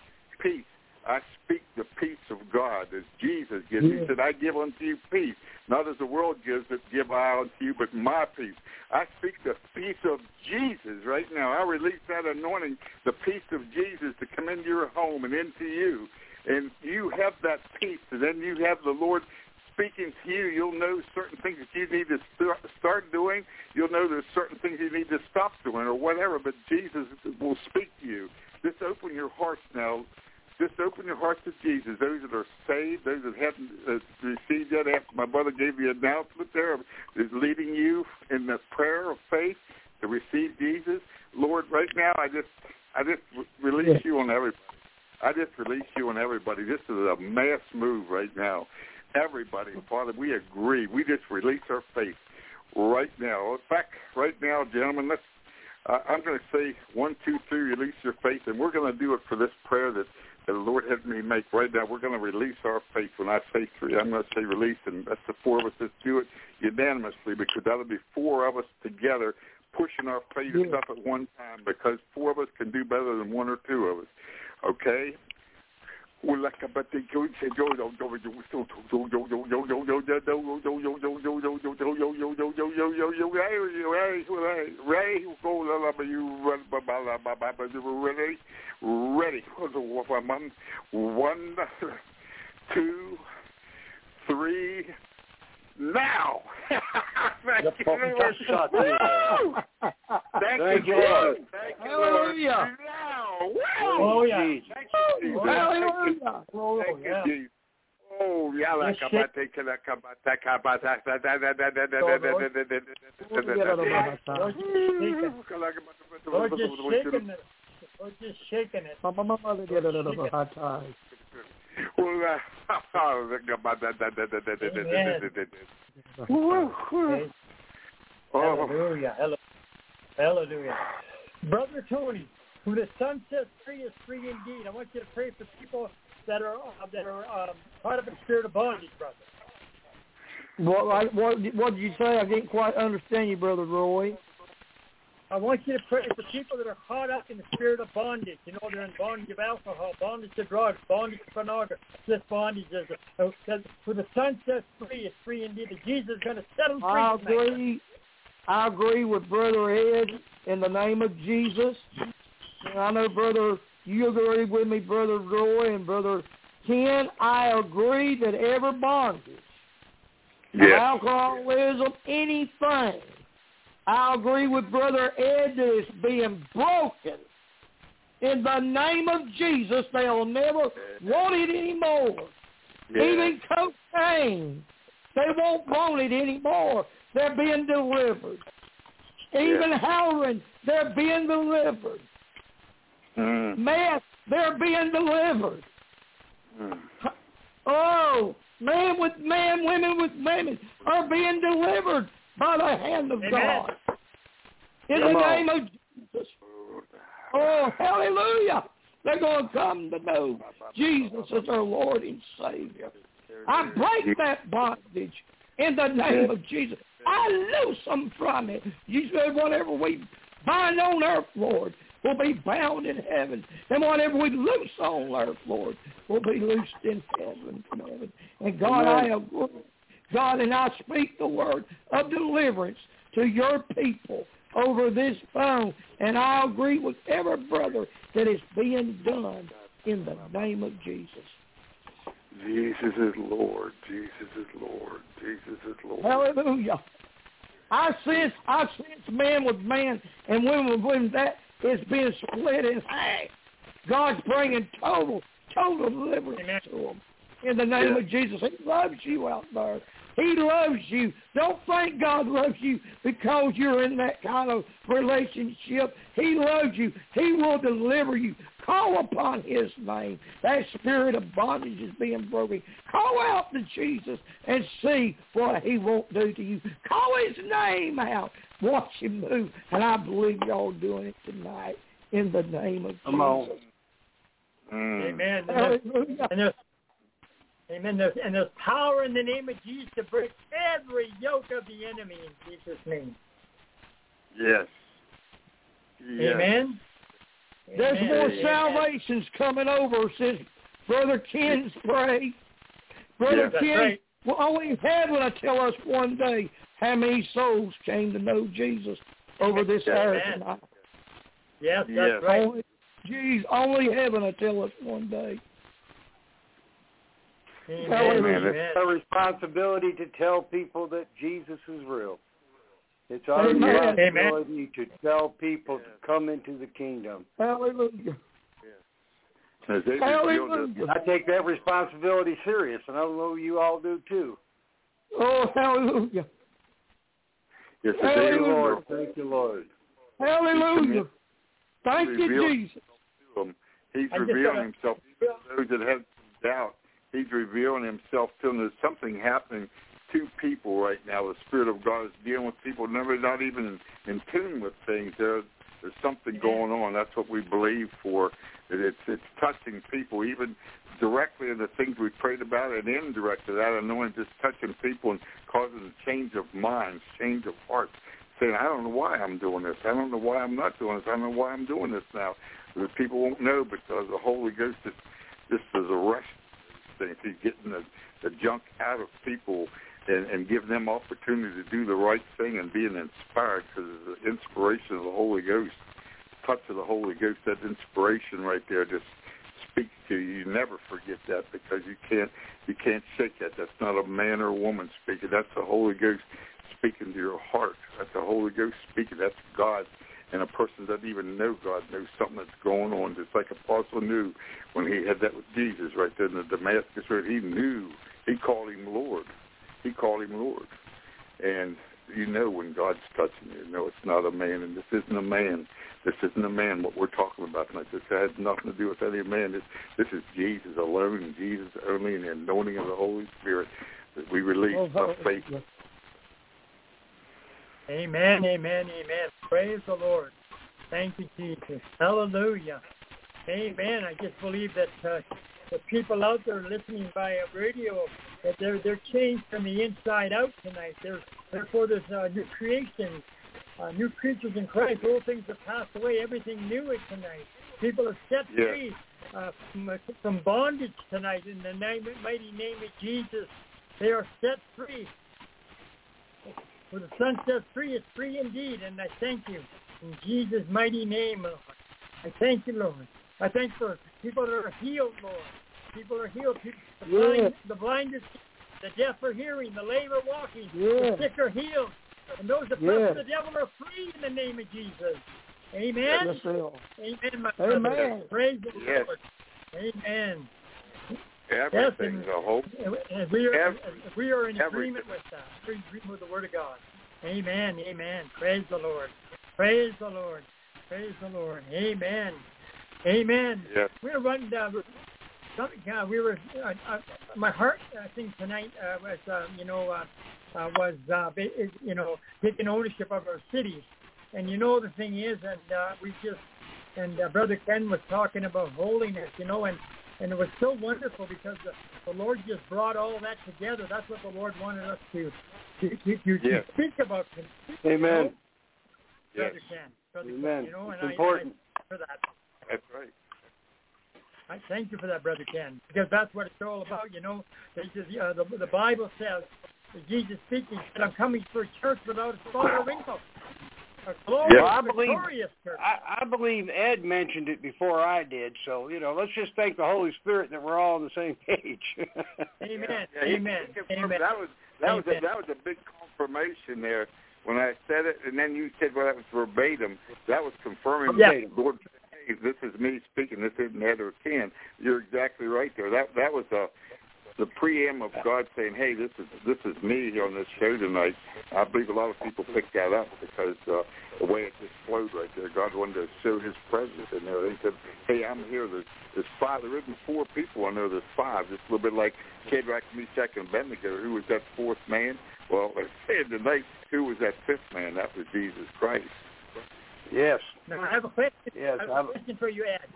peace. I speak the peace of God as Jesus gives. He said, I give unto you peace, not as the world gives it, give I unto you, but my peace. I speak the peace of Jesus right now. I release that anointing, the peace of Jesus to come into your home and into you and you have that peace, and then you have the Lord speaking to you, you'll know certain things that you need to start doing. You'll know there's certain things you need to stop doing or whatever, but Jesus will speak to you. Just open your hearts now. Just open your hearts to Jesus. Those that are saved, those that haven't uh, received yet, after my brother gave the announcement there, is leading you in the prayer of faith to receive Jesus. Lord, right now I just I just release you on everybody. I just release you and everybody. This is a mass move right now. Everybody, Father, we agree. We just release our faith right now. In fact, right now, gentlemen, let's uh, I'm going to say one, two, three, release your faith, and we're going to do it for this prayer that, that the Lord had me make right now. We're going to release our faith. When I say three, I'm going to say release, and that's the four of us that do it unanimously because that'll be four of us together pushing our faith Yeah. up at one time because four of us can do better than one or two of us. Okay? Ready? One, two, three, now. Thank you, Lord. Woo! Thank, Thank you, you, Lord. Lord. Thank you, Lord. Hallelujah. Now. Woo! Oh, yeah. Jesus. Thank you, Jesus. Hallelujah. Oh, Thank you, yeah. Jesus. Oh, yeah, like Yes, a bate, kala, kabata, kabata, da, da, da, da, da, da, da, da, da, da, da, da, da, da, well, uh, I was thinking that. that, that, that, that, that, that, that, that. Hallelujah. Hallelujah. Hallelujah. Brother Tony, who the Son sets free is free indeed. I want you to pray for people that are uh, that are um, caught up in spirit of bondage, brother. What, what what did you say? I didn't quite understand you, brother Roy. I want you to pray for people that are caught up in the spirit of bondage. You know, they're in bondage of alcohol, bondage to drugs, bondage to pornography. This bondage is, uh, says, who the Son sets free is free indeed. That Jesus is going to set them free. I tonight. agree. I agree with Brother Ed in the name of Jesus. And I know, Brother, you agree with me, Brother Roy and Brother Ken. I agree that every bondage of yes. alcoholism, anything, I agree with Brother Ed that it's being broken. In the name of Jesus, they'll never want it anymore. Even cocaine, they won't want it anymore. They're being delivered. Even heroin, they're being delivered. Mm, Meth, they're being delivered. mm. Oh, man with man, women with women are being delivered by the hand of Amen. God. In Come the on. name of Jesus. Oh, hallelujah. They're going to come to know Jesus as their Lord and Savior. I break that bondage in the name of Jesus. I loose them from it. You said whatever we bind on earth, Lord, will be bound in heaven. And whatever we loose on earth, Lord, will be loosed in heaven from heaven. And God, I agree. God, and I speak the word of deliverance to your people over this phone. And I agree with every brother that is being done in the name of Jesus. Jesus is Lord. Jesus is Lord. Jesus is Lord. Hallelujah. I sense, I sense man with man and women with women. That is being split in half. God's bringing total, total deliverance Amen. to them. In the name Yeah. of Jesus. He loves you out there. He loves you. Don't think God loves you because you're in that kind of relationship. He loves you. He will deliver you. Call upon his name. That spirit of bondage is being broken. Call out to Jesus and see what he won't do to you. Call his name out. Watch him move. And I believe y'all doing it tonight in the name of Come on. Jesus. Mm. Amen. And there's, Hallelujah. and there's, amen. There's, and there's power in the name of Jesus to break every yoke of the enemy in Jesus' name. Yes. Yes. Amen. There's Amen. more Amen. salvations coming over since Brother Ken's prayed. Brother Yeah, that's Ken, right. well, only heaven will tell us one day how many souls came to know Jesus over this air Amen. tonight. Yes, that's Yes. right. Only, geez, only heaven will tell us one day. Amen. Hallelujah. Amen. It's our responsibility to tell people that Jesus is real. It's our Amen. responsibility to tell people to come into the kingdom. Hallelujah. As they revealed it, Hallelujah. I take that responsibility serious, and I know you all do too. Oh, hallelujah. yes, as they Hallelujah. Thank you, Lord. Thank you, Lord. Hallelujah. Thank you, revealed Jesus. to them, He's I revealing himself to those that have some doubt. He's revealing himself to them. There's something happening to people right now. The Spirit of God is dealing with people never not even in, in tune with things. They're There's something going on. That's what we believe for. That it's it's touching people, even directly in the things we prayed about, and indirectly that anointing just touching people and causing a change of minds, change of hearts. Saying, I don't know why I'm doing this. I don't know why I'm not doing this. I don't know why I'm doing this now. The people won't know because the Holy Ghost is just is arresting things. He's getting the, the junk out of people and, and give them opportunity to do the right thing and being inspired because the inspiration of the Holy Ghost, touch of the Holy Ghost, that inspiration right there just speaks to you. You never forget that because you can't you can't shake that. That's not a man or a woman speaking. That's the Holy Ghost speaking to your heart. That's the Holy Ghost speaking. That's God. And a person doesn't even know God knows something that's going on. Just like Apostle knew when he had that with Jesus right there in the Damascus Road. He knew. He called him Lord. He called him Lord. And you know when God's touching you. No, it's not a man, and this isn't a man. This isn't a man. What we're talking about tonight. This has nothing to do with any man. This, this is Jesus alone, Jesus only, and the anointing of the Holy Spirit that we release Oh, by faith. Amen, amen, amen. Praise the Lord. Thank you, Jesus. Hallelujah. Amen. I just believe that uh, the people out there listening via radio that they're they're changed from the inside out tonight. They're, therefore, there's a new creation, uh, new creatures in Christ. Old things have passed away. Everything new is tonight. People are set Yes. free uh, from, uh, from bondage tonight in the name, mighty name of Jesus. They are set free. For the Son sets free is free indeed, and I thank you in Jesus' mighty name, Lord. I thank you, Lord. I thank for people that are healed, Lord. People are healed. People, the, Yes. blind, the blind are the deaf are hearing, the lame are walking, Yes. the sick are healed, and those that Yes. of the devil are free in the name of Jesus. Amen. Yes. Amen, my Amen. Praise the Yes. Lord. Amen. Everything's a hope. And we are, Every- we are in everything. agreement with that. We're in agreement with the Word of God. Amen. Amen. Praise the Lord. Praise the Lord. Praise the Lord. Amen. Amen. Yes. We're running down. Something, uh, we were. Uh, uh, my heart uh, thing tonight uh, was, uh, you know, uh, uh, was, uh, you know, taking ownership of our cities. And you know, the thing is, and uh, we just, and uh, Brother Ken was talking about holiness, you know, and and it was so wonderful because the, the Lord just brought all that together. That's what the Lord wanted us to to, to, to, to Yes. speak about. Amen. Yes. Brother Ken. Amen. Ken, you know, It's and I- important. I, for that. That's right. I thank you for that, Brother Ken, because that's what it's all about. You know, is, uh, the the Bible says, Jesus speaking, that I'm coming for a church without a spot or wrinkle. A glorious, Yeah. I believe- I, I believe Ed mentioned it before I did, so you know, let's just thank the Holy Spirit that we're all on the same page. Amen. Yeah, he- Amen. he Amen. That was that was a, that was a big confirmation there when I said it, and then you said well that was verbatim. That was confirming. Yeah. that Lord, hey, this is me speaking. This isn't Ed or Ken. You're exactly right there. That that was a the preamble of God saying, "Hey, this is this is me here on this show tonight." I believe a lot of people picked that up because uh, the way it just flowed right there. God wanted to show His presence in there. He said, "Hey, I'm here. There's, there's five. There isn't four people. I know there's five. Just a little bit like Shadrach, Meshach, and Abednego. Who was that fourth man? Well, let's say tonight, who was that fifth man? That was Jesus Christ. yes. Now, I have a question. Yes, I have a question for you, Ed.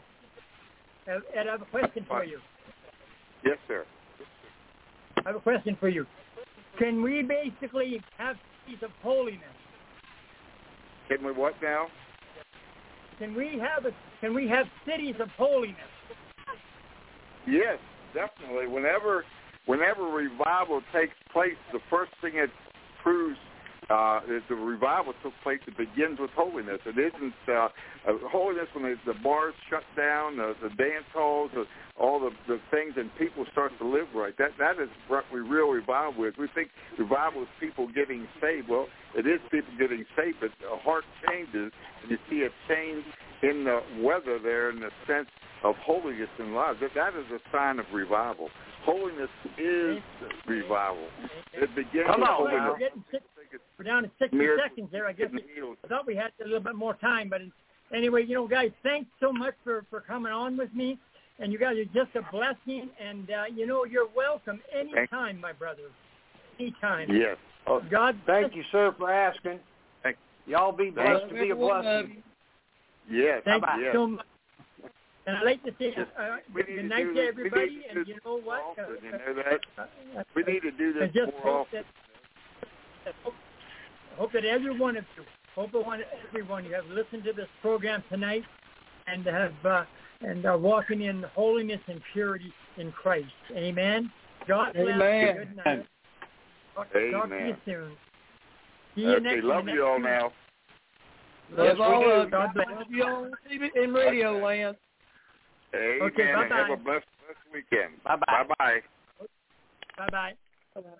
Ed, Ed, I have a question for you. Yes, sir. I have a question for you. Can we basically have cities of holiness? Can we what now? Can we have a, Can we have cities of holiness? Yes, definitely. Whenever whenever revival takes place, the first thing it proves uh, the revival took place. It begins with holiness. It isn't uh, uh, holiness when the, the bars shut down, the, the dance halls, all the, the things, and people start to live right. That that is what we real revival is. We think revival is people getting saved. Well, it is people getting saved, but the heart changes, and you see a change in the weather there in the sense of holiness in lives. That, that is a sign of revival. Holiness is revival. It begins Come with on We're now. Holiness. getting six, we're down to 60 Miracles seconds there. I guess. I thought we had a little bit more time, but anyway, you know, guys, thanks so much for for coming on with me. And you guys are just a blessing, and uh, you know you're welcome anytime, my brother. Anytime. Yes. Oh, God thank you, sir, for asking. Thank- Y'all be blessed to be a Every one of blessing. you. Yes. Thank Bye-bye. you yes. so much. And I'd like to say uh, We good night do to everybody. And you know what? Uh, you know that? We need to do this just more hope often. That, I hope, I hope that every one of you, hope that one, everyone, you have listened to this program tonight and have uh, and are walking in holiness and purity in Christ. Amen. God bless. Amen. Good night. Talk, talk to you Amen. soon. See you Okay, next love next you all week. now. Love we all do. of. God bless. Love you all in radio land. Amen. Okay, and have bye-bye. a blessed, blessed weekend. Bye-bye. Bye-bye. Bye bye.